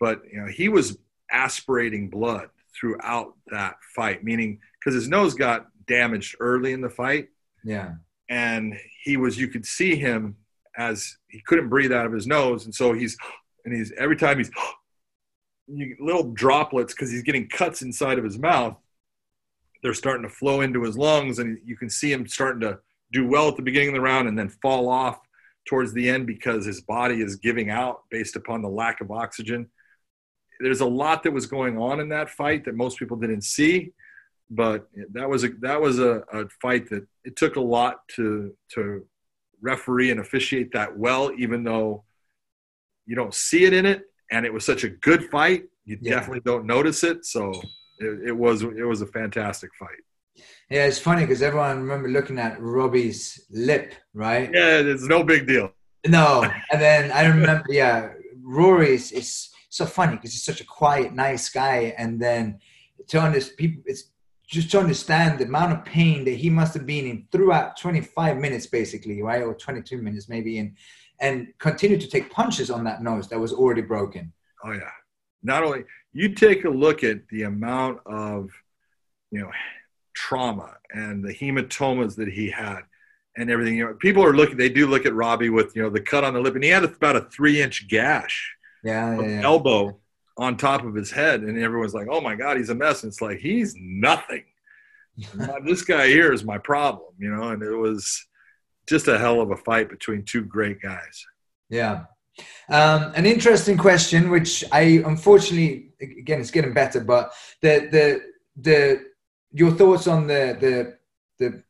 but you know he was aspirating blood throughout that fight, meaning because his nose got damaged early in the fight, yeah, and he was you could see him as he couldn't breathe out of his nose, and so he's and he's every time he's <gasps> you, little droplets because he's getting cuts inside of his mouth. They're starting to flow into his lungs, and you can see him starting to do well at the beginning of the round and then fall off towards the end because his body is giving out based upon the lack of oxygen. There's a lot that was going on in that fight that most people didn't see, but that was a that was a, a fight that it took a lot to to referee and officiate that well, even though you don't see it in it, and it was such a good fight, you Yeah. definitely don't notice it. So it, it was it was a fantastic fight. yeah. It's funny because everyone remember looking at Robbie's lip, right? Yeah, it's no big deal. No, and then I remember, yeah, Rory is, is so funny because he's such a quiet, nice guy, and then to understand people, it's just to understand the amount of pain that he must have been in throughout 25 minutes, basically, right, or 22 minutes maybe, and and continue to take punches on that nose that was already broken. Oh yeah. Not only you take a look at the amount of you know trauma and the hematomas that he had and everything. You know, people are looking. They do look at Robbie with you know the cut on the lip, and he had about a three-inch gash, Yeah, yeah, yeah. elbow on top of his head, and everyone's like, "Oh my God, he's a mess." And it's like he's nothing. <laughs> this guy here is my problem, you know. And it was just a hell of a fight between two great guys. Yeah. Um, an interesting question, which I unfortunately, again, it's getting better, but the the the your thoughts on the the the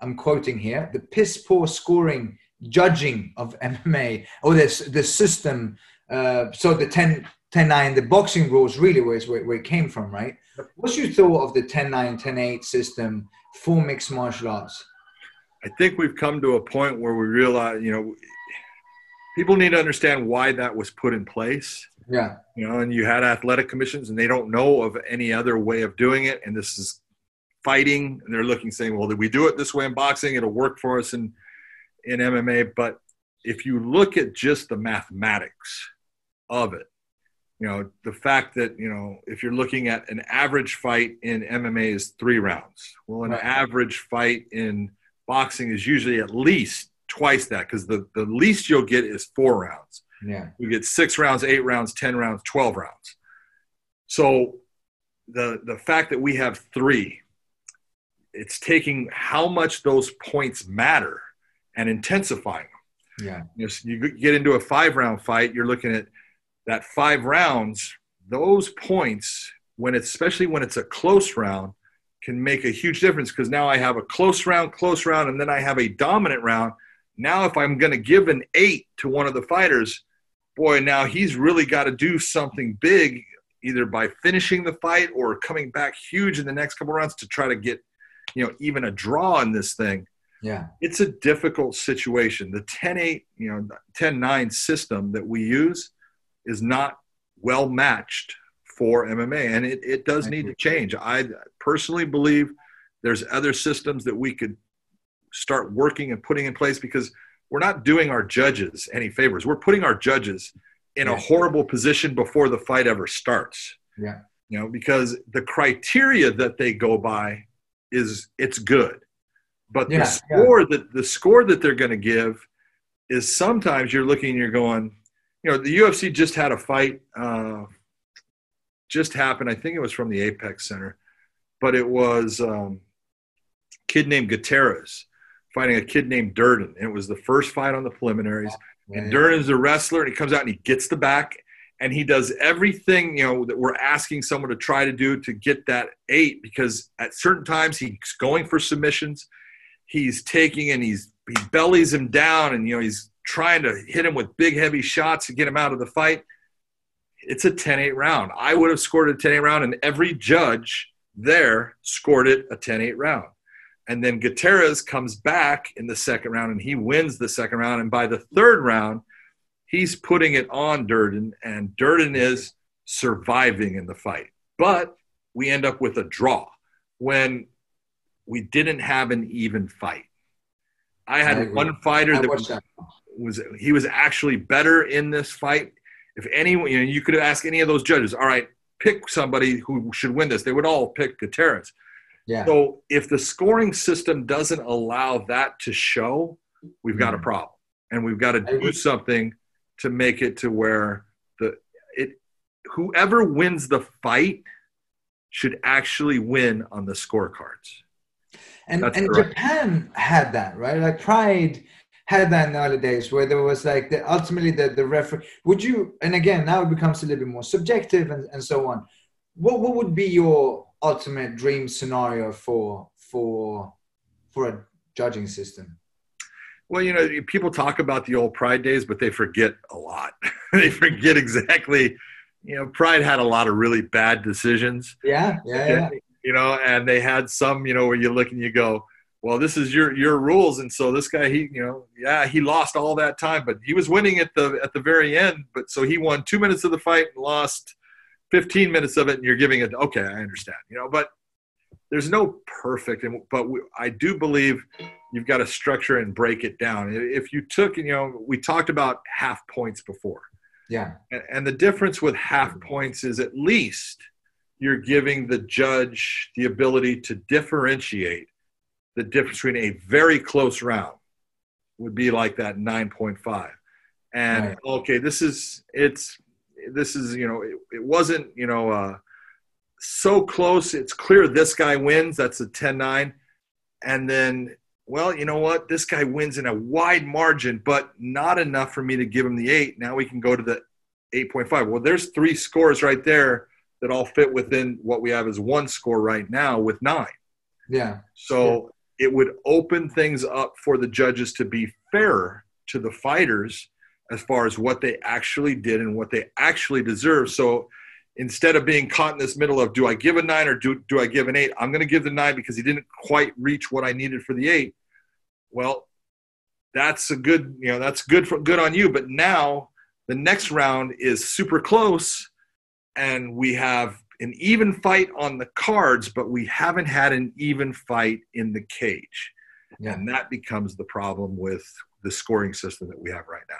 I'm quoting here the piss poor scoring judging of MMA or this the system. Uh, so the 10, 10-9, the boxing rules really was where, where it came from, right? What's your thought of the 10-9, 10-8 system for mixed martial arts? I think we've come to a point where we realize, you know, people need to understand why that was put in place. Yeah. You know, and you had athletic commissions and they don't know of any other way of doing it. And this is fighting and they're looking saying, well, did we do it this way in boxing? It'll work for us in, in MMA. But if you look at just the mathematics of it, you know, the fact that, you know, if you're looking at an average fight in MMA is three rounds. Well, an right. average fight in boxing is usually at least twice that because the, the least you'll get is four rounds. Yeah. You get six rounds, eight rounds, 10 rounds, 12 rounds. So the, the fact that we have three, it's taking how much those points matter and intensifying them. Yeah. You, know, you get into a five round fight, you're looking at that five rounds, those points, when it's, especially when it's a close round, can make a huge difference because now I have a close round, close round, and then I have a dominant round. Now, if I'm going to give an eight to one of the fighters, boy, now he's really got to do something big, either by finishing the fight or coming back huge in the next couple rounds to try to get, you know, even a draw in this thing. Yeah. It's a difficult situation. The 10 8, you know, 10 9 system that we use is not well matched for MMA, and it, it does need to change. I personally believe there's other systems that we could start working and putting in place because we're not doing our judges any favors. We're putting our judges in a horrible position before the fight ever starts. Yeah. You know, because the criteria that they go by is it's good. But yeah, the score yeah. that the score that they're going to give is sometimes you're looking and you're going, you know, the UFC just had a fight uh, just happened. I think it was from the Apex Center, but it was um, kid named Gutierrez fighting a kid named Durden. And it was the first fight on the preliminaries. Yeah, and Durden's a wrestler, and he comes out and he gets the back, and he does everything you know that we're asking someone to try to do to get that eight. Because at certain times he's going for submissions, he's taking and he's he bellies him down, and you know he's trying to hit him with big heavy shots to get him out of the fight it's a 10-8 round. I would have scored a 10-8 round, and every judge there scored it a 10-8 round. And then Gutierrez comes back in the second round, and he wins the second round. And by the third round, he's putting it on Durden, and Durden is surviving in the fight. But we end up with a draw when we didn't have an even fight. I had I one fighter that was, was he was actually better in this fight if anyone, you know, you could ask any of those judges, all right, pick somebody who should win this. They would all pick Gutierrez. Yeah. So if the scoring system doesn't allow that to show, we've got a mm-hmm. problem, and we've got to do something to make it to where the it whoever wins the fight should actually win on the scorecards. And That's and Japan had that right, like Pride had that in the early days where there was like the ultimately the the referee would you and again now it becomes a little bit more subjective and, and so on. What what would be your ultimate dream scenario for for for a judging system? Well you know people talk about the old pride days but they forget a lot. <laughs> They forget exactly you know pride had a lot of really bad decisions. Yeah yeah, yeah. you know and they had some you know where you look and you go well, this is your your rules, and so this guy, he, you know, yeah, he lost all that time, but he was winning at the at the very end. But so he won two minutes of the fight and lost 15 minutes of it, and you're giving it. Okay, I understand, you know, but there's no perfect, and but we, I do believe you've got to structure and break it down. If you took, you know, we talked about half points before, yeah, and, and the difference with half points is at least you're giving the judge the ability to differentiate the difference between a very close round would be like that 9.5 and right. okay this is it's this is you know it, it wasn't you know uh, so close. It's clear this guy wins. That's a 10-9 and then well you know what? This guy wins in a wide margin but not enough for me to give him the 8 now we can go to the 8.5 well there's three scores right there that all fit within what we have as one score right now with 9 yeah. So it would open things up for the judges to be fairer to the fighters as far as what they actually did and what they actually deserve. So instead of being caught in this middle of do I give a nine or do, do I give an eight, I'm going to give the nine because he didn't quite reach what I needed for the eight. Well, that's a good, you know, that's good for good on you. But now the next round is super close and we have an even fight on the cards, but we haven't had an even fight in the cage. Yeah. And that becomes the problem with the scoring system that we have right now.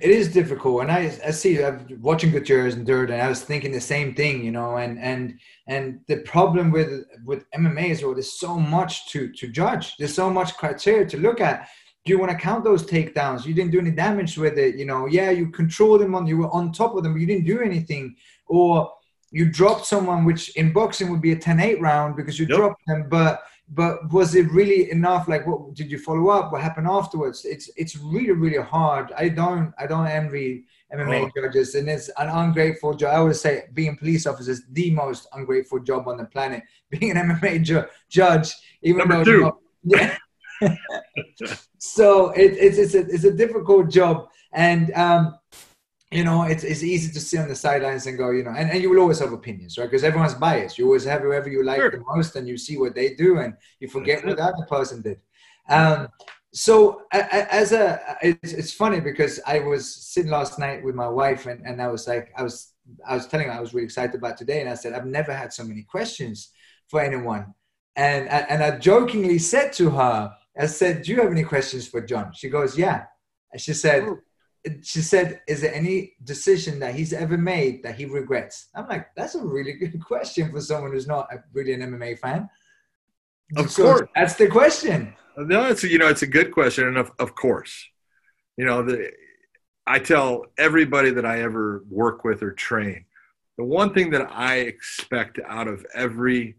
It is difficult, and I, I see I'm watching Gutierrez and Dirt, and I was thinking the same thing, you know. And and and the problem with with MMA is well, there's so much to to judge. There's so much criteria to look at. Do you want to count those takedowns? You didn't do any damage with it, you know. Yeah, you controlled them on, you were on top of them, but you didn't do anything. Or you dropped someone, which in boxing would be a 10-8 round because you yep. dropped them, but but was it really enough? Like what did you follow up? What happened afterwards? It's it's really really hard. I don't i don't envy mma oh. judges and it's an ungrateful job. I always say being police officer is the most ungrateful job on the planet. <laughs> Being an mma ju- judge even Number though two. yeah. <laughs> So it, it's it's a, it's a difficult job. And um you know, it's, it's easy to sit on the sidelines and go, you know, and, and you will always have opinions, right? Because everyone's biased. You always have whoever you like sure. the most and you see what they do and you forget what the other person did. Um, so as a, it's, it's funny because I was sitting last night with my wife and, and I was like, I was, I was telling her I was really excited about today. And I said, I've never had so many questions for anyone. And, and I jokingly said to her, I said, do you have any questions for John? She goes, yeah. And she said, she said, "Is there any decision that he's ever made that he regrets?" I'm like, "That's a really good <laughs> question for someone who's not a, really an MMA fan." Of so course, that's the question. Uh, no, it's you know it's a good question, and of of course, you know the I tell everybody that I ever work with or train, the one thing that I expect out of every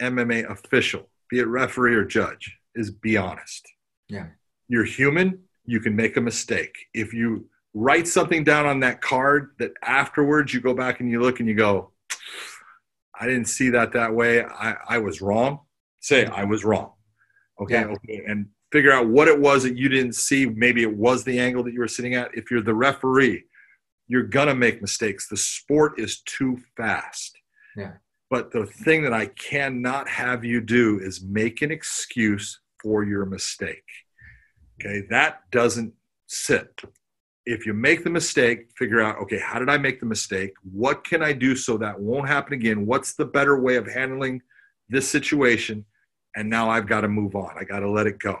MMA official, be it referee or judge, is be honest. Yeah, you're human you can make a mistake. If you write something down on that card that afterwards you go back and you look and you go, I didn't see that that way. I, I was wrong. Say I was wrong. Okay. Yeah. Okay. And figure out what it was that you didn't see. Maybe it was the angle that you were sitting at. If you're the referee, you're going to make mistakes. The sport is too fast. Yeah. But the thing that I cannot have you do is make an excuse for your mistake. Okay, that doesn't sit. If you make the mistake, figure out, okay, how did I make the mistake? What can I do so that won't happen again? What's the better way of handling this situation? And now I've got to move on. I got to let it go.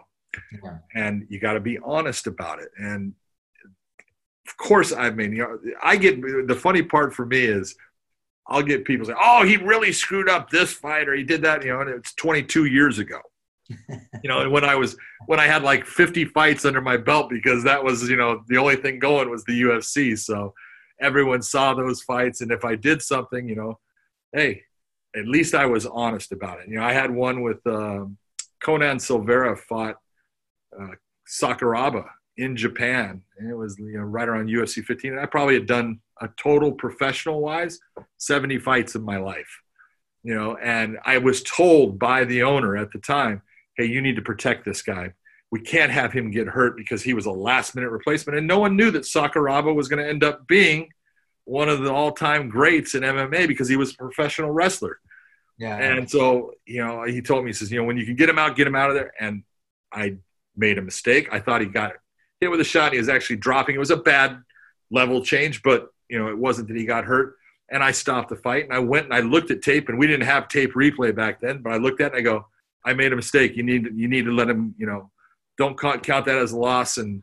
Yeah. And you got to be honest about it. And of course, I mean, you know, I get the funny part for me is I'll get people say, "Oh, he really screwed up this fight, or he did that," you know, and it's 22 years ago you know, and when I was when I had like 50 fights under my belt because that was, you know, the only thing going was the UFC. So everyone saw those fights and if I did something, you know, hey, at least I was honest about it. You know, I had one with um, Conan Silveira fought uh, Sakuraba in Japan, and it was you know right around UFC 15. And I probably had done a total professional wise 70 fights in my life, you know. And I was told by the owner at the time, hey, you need to protect this guy. We can't have him get hurt because he was a last minute replacement. And no one knew that Sakuraba was going to end up being one of the all time greats in MMA because he was a professional wrestler. Yeah. And so, you know, he told me, he says, you know, when you can get him out, get him out of there. And I made a mistake. I thought he got hit with a shot. He was actually dropping. It was a bad level change, but, you know, it wasn't that he got hurt. And I stopped the fight and I went and I looked at tape and we didn't have tape replay back then, but I looked at it and I go, I made a mistake. You need you need to let him. You know, don't count that as a loss, and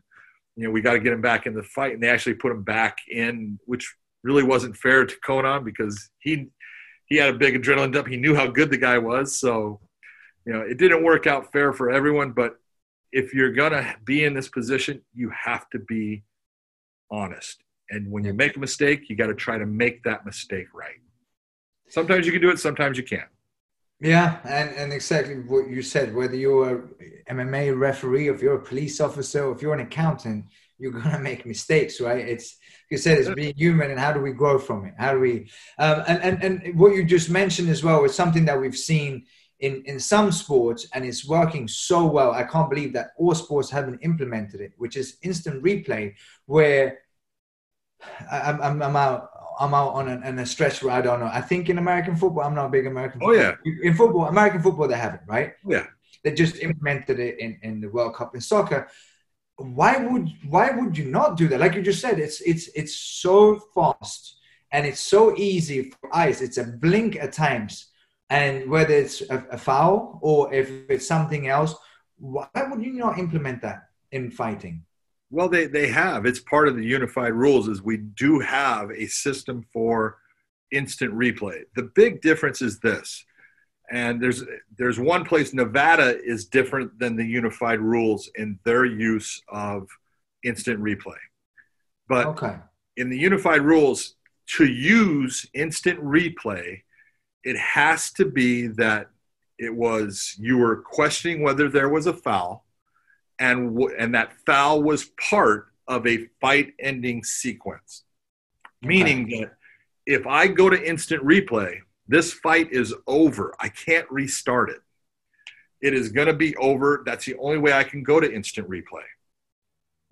you know we got to get him back in the fight. And they actually put him back in, which really wasn't fair to Conan because he he had a big adrenaline dump. He knew how good the guy was, so you know it didn't work out fair for everyone. But if you're gonna be in this position, you have to be honest. And when you make a mistake, you got to try to make that mistake right. Sometimes you can do it, sometimes you can't. Yeah, and, and exactly what you said. Whether you're a MMA referee, if you're a police officer, if you're an accountant, you're gonna <laughs> make mistakes, right? It's you said it's being human, and how do we grow from it? How do we? Um, and and and what you just mentioned as well is something that we've seen in, in some sports and it's working so well. I can't believe that all sports haven't implemented it, which is instant replay, where I'm, I'm, I'm out. I'm out on a, on a stretch where I don't know. I think in American football, I'm not a big American. Oh yeah. In football, American football, they have it, right? Oh, yeah. They just implemented it in, in the World Cup in soccer. Why would why would you not do that? Like you just said, it's it's it's so fast and it's so easy for eyes. It's a blink at times and whether it's a, a foul or if it's something else, why would you not implement that in fighting? Well, they, they have. It's part of the unified rules is we do have a system for instant replay. The big difference is this. And there's there's one place Nevada is different than the unified rules in their use of instant replay. But okay. in the unified rules, to use instant replay, it has to be that it was you were questioning whether there was a foul and and that foul was part of a fight ending sequence okay. meaning that if i go to instant replay this fight is over i can't restart it it is going to be over that's the only way i can go to instant replay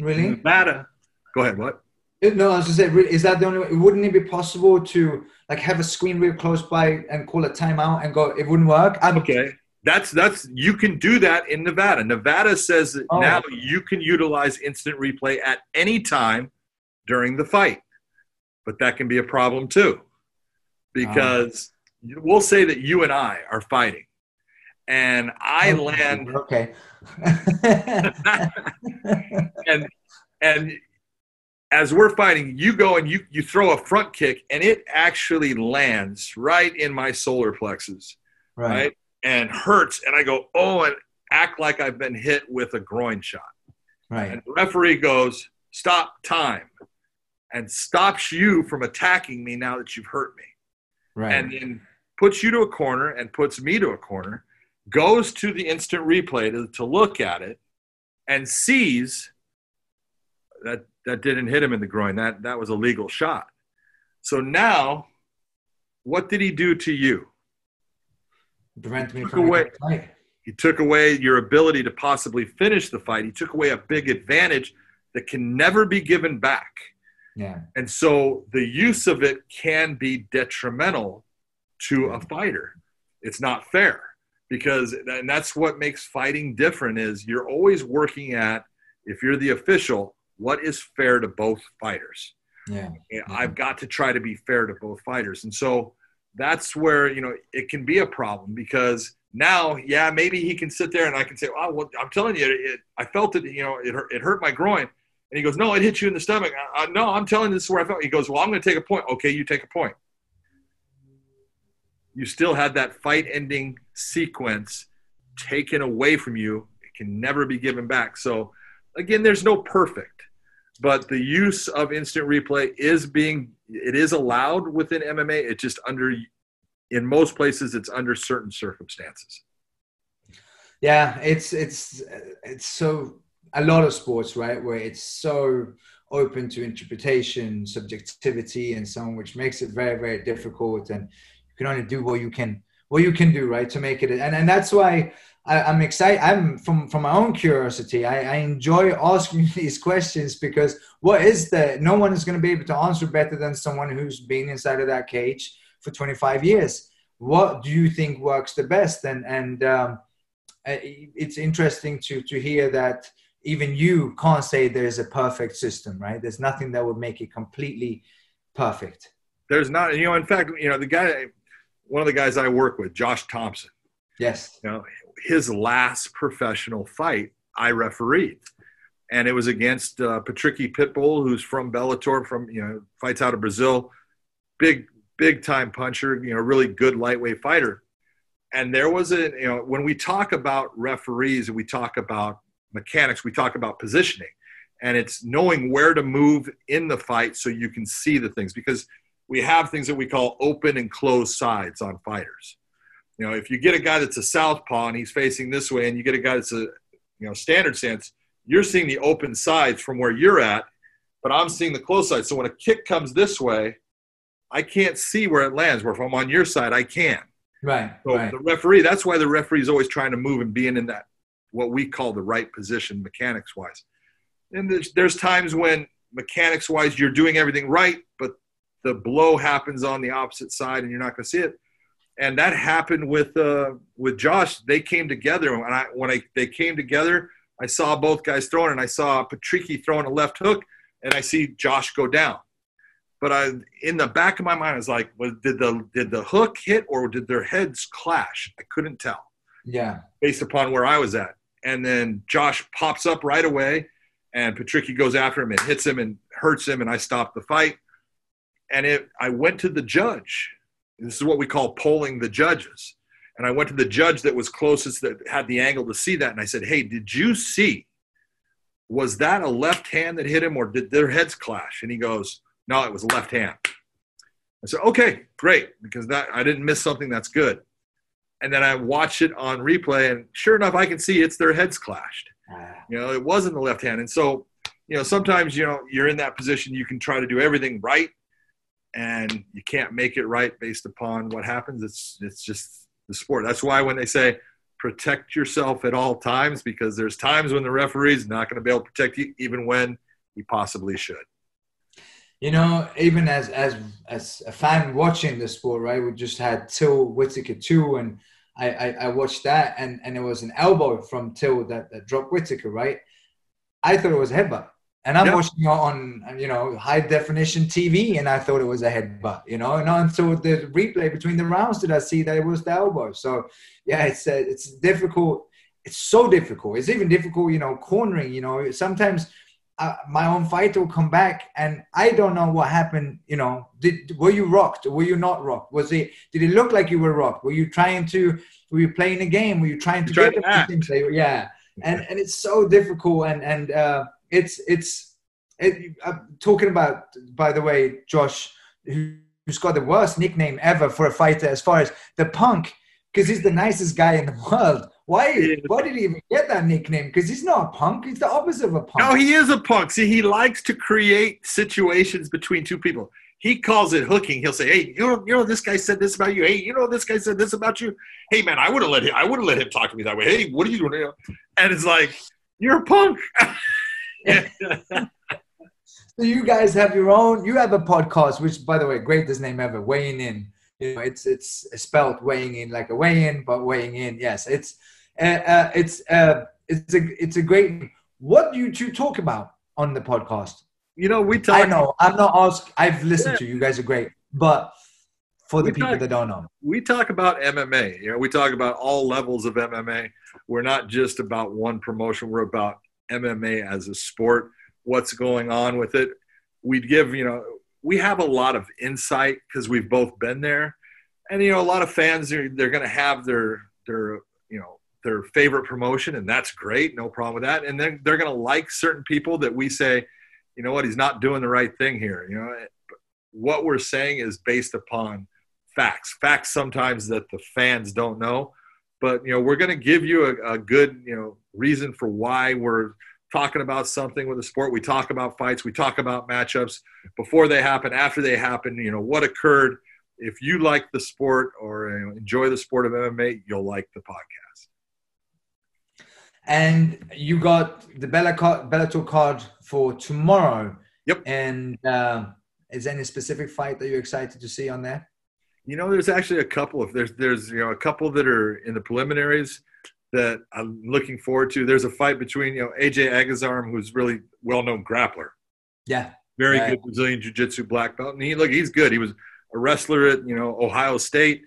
really nevada go ahead what no, I was just say, is that the only way? Wouldn't it be possible to like have a screen real close by and call a timeout and go? It wouldn't work. I'm, okay, that's that's you can do that in Nevada. Nevada says that oh. now you can utilize instant replay at any time during the fight, but that can be a problem too, because oh. we'll say that you and I are fighting, and I okay. land okay, <laughs> and and as we're fighting, you go and you you throw a front kick, and it actually lands right in my solar plexus, right. right? And hurts, and I go, oh, and act like I've been hit with a groin shot. Right. And the referee goes, stop time, and stops you from attacking me now that you've hurt me. Right. And then puts you to a corner and puts me to a corner, goes to the instant replay to, to look at it, and sees that that didn't hit him in the groin. That that was a legal shot. So now, what did he do to you? Prevent me from away, He took away your ability to possibly finish the fight. He took away a big advantage that can never be given back. Yeah. And so the use of it can be detrimental to a fighter. It's not fair because and that's what makes fighting different is you're always working at if you're the official what is fair to both fighters. Yeah. Mm-hmm. I've got to try to be fair to both fighters. And so that's where, you know, it can be a problem because now, yeah, maybe he can sit there and I can say, oh, well, I'm telling you, it, I felt it, you know, it hurt, it hurt my groin. And he goes, no, it hit you in the stomach. Uh, no, I'm telling you, this is where I felt. He goes, well, I'm going to take a point. Okay, you take a point. You still had that fight ending sequence taken away from you. It can never be given back. So, again, there's no perfect but the use of instant replay is being it is allowed within MMA. It just under in most places it's under certain circumstances. Yeah, it's it's it's so a lot of sports, right, where it's so open to interpretation, subjectivity, and so on, which makes it very very difficult. And you can only do what you can what you can do, right, to make it. And and that's why I, am excited. I'm from from my own curiosity. I, I, enjoy asking <laughs> these questions because what is the? No one is going to be able to answer better than someone who's been inside of that cage for 25 years. What do you think works the best? And and um, it's interesting to to hear that even you can't say there's a perfect system, right? There's nothing that would make it completely perfect. There's not. You know, in fact, you know, the guy, one of the guys I work with, Josh Thomson. Yes. You know, his last professional fight I refereed. And it was against uh, Patricky Pitbull, who's from Bellator, from, you know, fights out of Brazil. Big, big time puncher, you know, really good lightweight fighter. And there was a, you know, when we talk about referees and we talk about mechanics, we talk about positioning. And it's knowing where to move in the fight so you can see the things because we have things that we call open and closed sides on fighters. You know, if you get a guy that's a southpaw and he's facing this way, and you get a guy that's a you know standard stance, you're seeing the open sides from where you're at, but I'm seeing the close side. So when a kick comes this way, I can't see where it lands. Where if I'm on your side, I can. Right. So right. the referee, that's why the referee is always trying to move and being in that what we call the right position mechanics wise. And there's, there's times when mechanics wise you're doing everything right, but the blow happens on the opposite side and you're not going to see it. And that happened with uh, with Josh. They came together, and I, when I they came together, I saw both guys throwing, and I saw Patricky throwing a left hook, and I see Josh go down. But I, in the back of my mind, I was like, was, did the did the hook hit or did their heads clash? I couldn't tell. Yeah. Based upon where I was at, and then Josh pops up right away, and Patricky goes after him and hits him and hurts him, and I stop the fight. And it, I went to the judge. This is what we call polling the judges. And I went to the judge that was closest that had the angle to see that, and I said, "Hey, did you see? Was that a left hand that hit him, or did their heads clash?" And he goes, "No, it was a left hand." I said, "Okay, great, because that I didn't miss something that's good." And then I watched it on replay, and sure enough, I can see it's their heads clashed. You know, it wasn't the left hand. And so, you know, sometimes, you know, you're in that position, you can try to do everything right and you can't make it right based upon what happens. It's it's just the sport. That's why when they say protect yourself at all times, because there's times when the referee's not going to be able to protect you, even when he possibly should. You know, even as as as a fan watching the sport, right? We just had Till Whittaker too, and I, I, I watched that, and and it was an elbow from Till that, that dropped Whittaker, right? I thought it was a headbutt, and I'm Yeah. watching on you know high definition TV, and I thought it was a headbutt, you know, and until the replay between the rounds did I see that it was the elbow. So yeah, it's uh, it's difficult. It's so difficult. It's even difficult, you know, cornering. You know, sometimes uh, my own fighter will come back and I don't know what happened. You know, did were you rocked? Were you not rocked? Was it? Did it look like you were rocked? Were you trying to? Were you playing a game? Were you trying to Trying get to act. Yeah, and and it's so difficult and and uh, it's it's it, I'm talking about by the way, Josh, who, who's got the worst nickname ever for a fighter as far as the punk because he's the nicest guy in the world. Why? Yeah. Why did he even get that nickname? Because he's not a punk. He's the opposite of a punk. No, he is a punk. See, he likes to create situations between two people. He calls it hooking. He'll say, "Hey, you know, you know, this guy said this about you. Hey, you know, this guy said this about you. Hey, man, I would have let him. I would have let him talk to me that way. Hey, what are you doing?" And it's like, you're a punk. <laughs> <laughs> So you guys have your own. You have a podcast, which, by the way, greatest name ever. Weighing in. You know, it's it's spelled weighing in like a weigh in, but weighing in. Yes, it's uh, uh, it's uh, it's a it's a great. What do you two talk about on the podcast? you know, we talk. I know I'm not asked. I've listened to you. You guys are great, but for the We people talk- that don't know, we talk about MMA. You know, we talk about all levels of MMA. We're not just about one promotion. We're about MMA as a sport. What's going on with it? We'd give you know we have a lot of insight because we've both been there, and you know a lot of fans are they're going to have their their you know their favorite promotion, and that's great, no problem with that. And then they're going to like certain people that we say, you know what, he's not doing the right thing here. You know, what we're saying is based upon facts facts sometimes that the fans don't know but you know we're going to give you a, a good you know reason for why we're talking about something with the sport we talk about fights we talk about matchups before they happen after they happen you know what occurred if you like the sport or you know, enjoy the sport of mma you'll like the podcast and you got the Bellator card for tomorrow. Yep. And uh, is there any specific fight that you're excited to see on there? You know, there's actually a couple of there's there's you know a couple that are in the preliminaries that I'm looking forward to. There's a fight between you know AJ Agazarm, who's really well known grappler, Yeah. very Right. good Brazilian Jiu-Jitsu black belt, and he look he's good. He was a wrestler at you know Ohio State,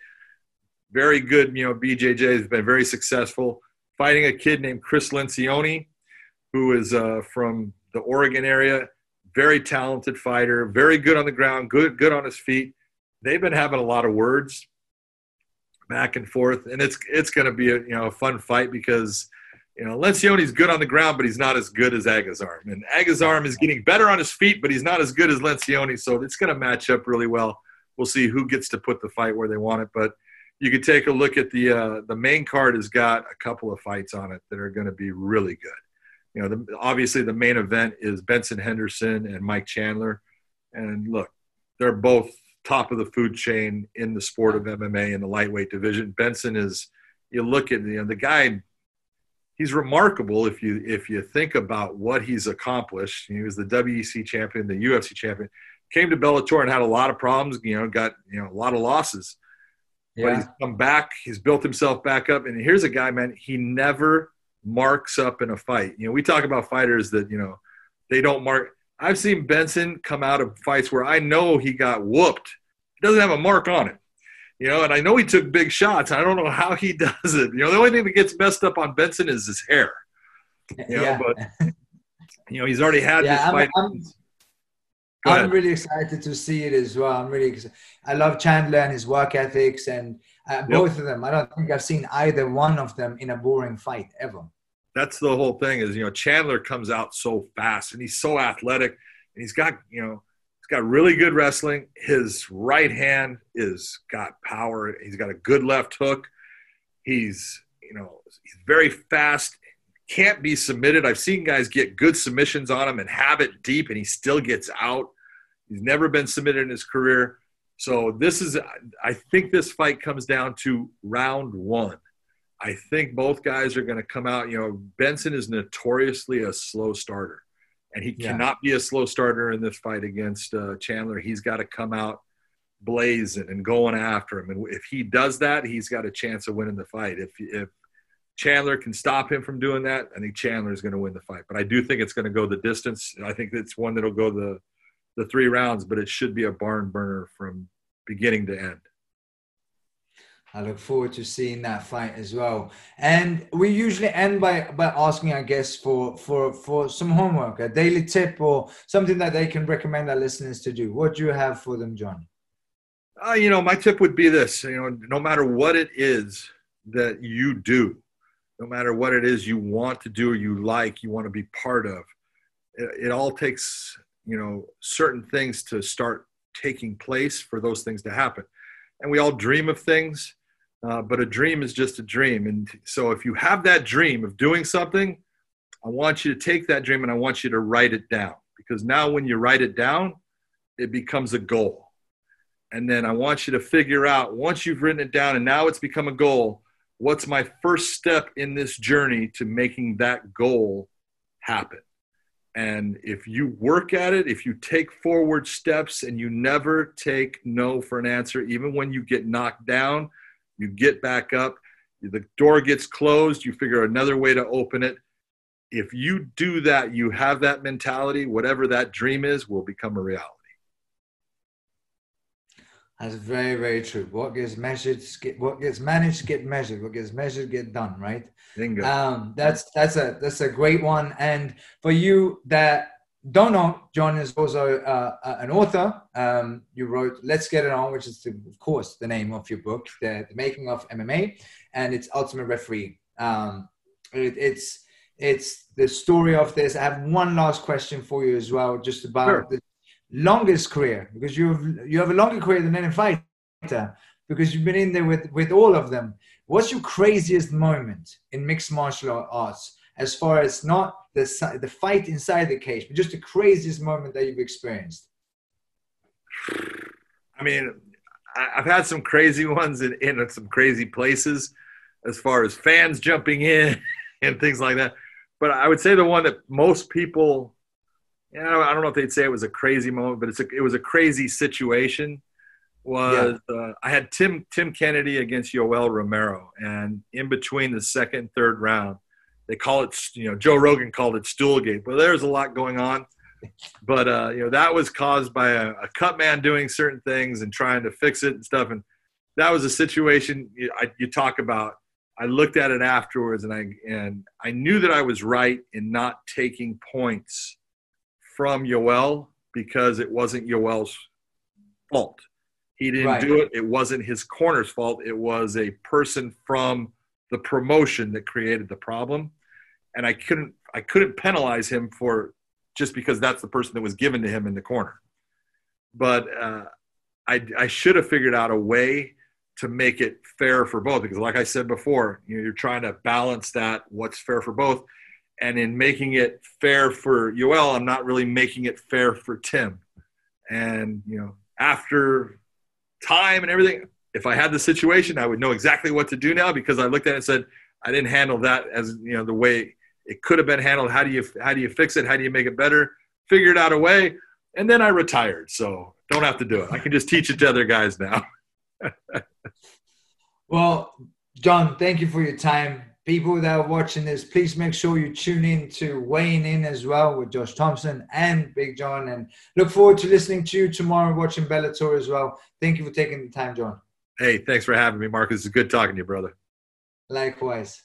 very good. You know BJJ has been very successful. Fighting a kid named Chris Lencioni, who is uh, from the Oregon area, very talented fighter, very good on the ground, good good on his feet. They've been having a lot of words back and forth, and it's it's going to be a you know a fun fight because you know Lencioni's good on the ground, but he's not as good as Agazarm, and Agazarm is getting better on his feet, but he's not as good as Lencioni, so it's going to match up really well. We'll see who gets to put the fight where they want it, but you could take a look at the uh, the main card has got a couple of fights on it that are going to be really good. You know, the, obviously the main event is Benson Henderson and Mike Chandler, and look, they're both top of the food chain in the sport of MMA in the lightweight division. Benson is, you look at you know the guy, he's remarkable if you if you think about what he's accomplished. He was the WEC champion, the UFC champion, came to Bellator and had a lot of problems. You know, got you know a lot of losses. Yeah. But he's come back. He's built himself back up. And here's a guy, man. He never marks up in a fight. You know, we talk about fighters that you know they don't mark. I've seen Benson come out of fights where I know he got whooped. He doesn't have a mark on it. You know, and I know he took big shots. I don't know how he <laughs> does it. You know, the only thing that gets messed up on Benson is his hair. You know, yeah. but <laughs> you know, he's already had yeah, this fight. I'm, I'm, I'm really excited to see it as well. I'm really excited. I love Chandler and his work ethics and uh, yep. both of them. I don't think I've seen either one of them in a boring fight ever that's the whole thing is you know Chandler comes out so fast and he's so athletic and he's got you know he's got really good wrestling. His right hand is got power. He's got a good left hook. He's you know he's very fast. Can't be submitted. I've seen guys get good submissions on him and have it deep, and he still gets out. He's never been submitted in his career. So this is, I think this fight comes down to round one. I think both guys are going to come out. You know, Benson is notoriously a slow starter, and he yeah. cannot be a slow starter in this fight against uh, Chandler. He's got to come out blazing and going after him. And if he does that, he's got a chance of winning the fight. If if Chandler can stop him from doing that, I think Chandler is going to win the fight. But I do think it's going to go the distance. I think it's one that'll go the the three rounds, but it should be a barn burner from beginning to end. I look forward to seeing that fight as well. And we usually end by by asking our guests for for for some homework, a daily tip or something that they can recommend our listeners to do. What do you have for them, John? Uh, you know, my tip would be this: you know, no matter what it is that you do, no matter what it is you want to do or you like, you want to be part of, it, it all takes you know certain things to start taking place for those things to happen. And we all dream of things uh, but a dream is just a dream. And so if you have that dream of doing something, I want you to take that dream and I want you to write it down because now when you write it down, it becomes a goal. And then I want you to figure out once you've written it down and now it's become a goal, what's my first step in this journey to making that goal happen? And if you work at it, if you take forward steps and you never take no for an answer, even when you get knocked down, you get back up, the door gets closed, you figure another way to open it. If you do that, you have that mentality, whatever that dream is will become a reality. That's very, very true. What gets measured, get, what gets managed, get measured. What gets measured, get done. Right. Bingo. Um, that's that's a that's a great one. And for you that don't know, John is also uh, an author. Um, you wrote Let's Get It On, which is, the, of course, the name of your book, The, the Making of MMA, and it's Ultimate Referee. Um, it, it's it's the story of this. I have one last question for you as well, just about sure. the longest career, because you have you have a longer career than any fighter, because you've been in there with with all of them. What's your craziest moment in mixed martial arts? As far as not the, the fight inside the cage, but just the craziest moment that you've experienced? I mean, I've had some crazy ones in, in some crazy places as far as fans jumping in <laughs> and things like that. But I would say the one that most people, you know, I don't know if they'd say it was a crazy moment, but it's a, it was a crazy situation. Was yeah. uh, I had Tim Tim Kennedy against Yoel Romero, and in between the second and third round, they call it, you know, Joe Rogan called it Stoolgate, but there's a lot going on. But uh, you know, that was caused by a, a cut man doing certain things and trying to fix it and stuff. And that was a situation you, I, you talk about. I looked at it afterwards, and I and I knew that I was right in not taking points from Yoel because it wasn't Yoel's fault. He didn't right. do it. It wasn't his corner's fault. It was a person from the promotion that created the problem and i couldn't i couldn't penalize him for just because that's the person that was given to him in the corner but uh, I, I should have figured out a way to make it fair for both because like i said before you know, you're trying to balance that what's fair for both and in making it fair for Yoel, I'm not really making it fair for Tim. And you know, after time and everything. If I had the situation, I would know exactly what to do now because I looked at it and said, I didn't handle that as you know the way it could have been handled. How do you how do you fix it? How do you make it better? Figured out a way, and then I retired. So don't have to do it. I can just teach it to other guys now. <laughs> well, John, thank you for your time. People that are watching this, please make sure you tune in to weighing in as well with Josh Thomson and Big John. And look forward to listening to you tomorrow, watching Bellator as well. Thank you for taking the time, John. Hey, thanks for having me, Marcus. It's good talking to you, brother. Likewise.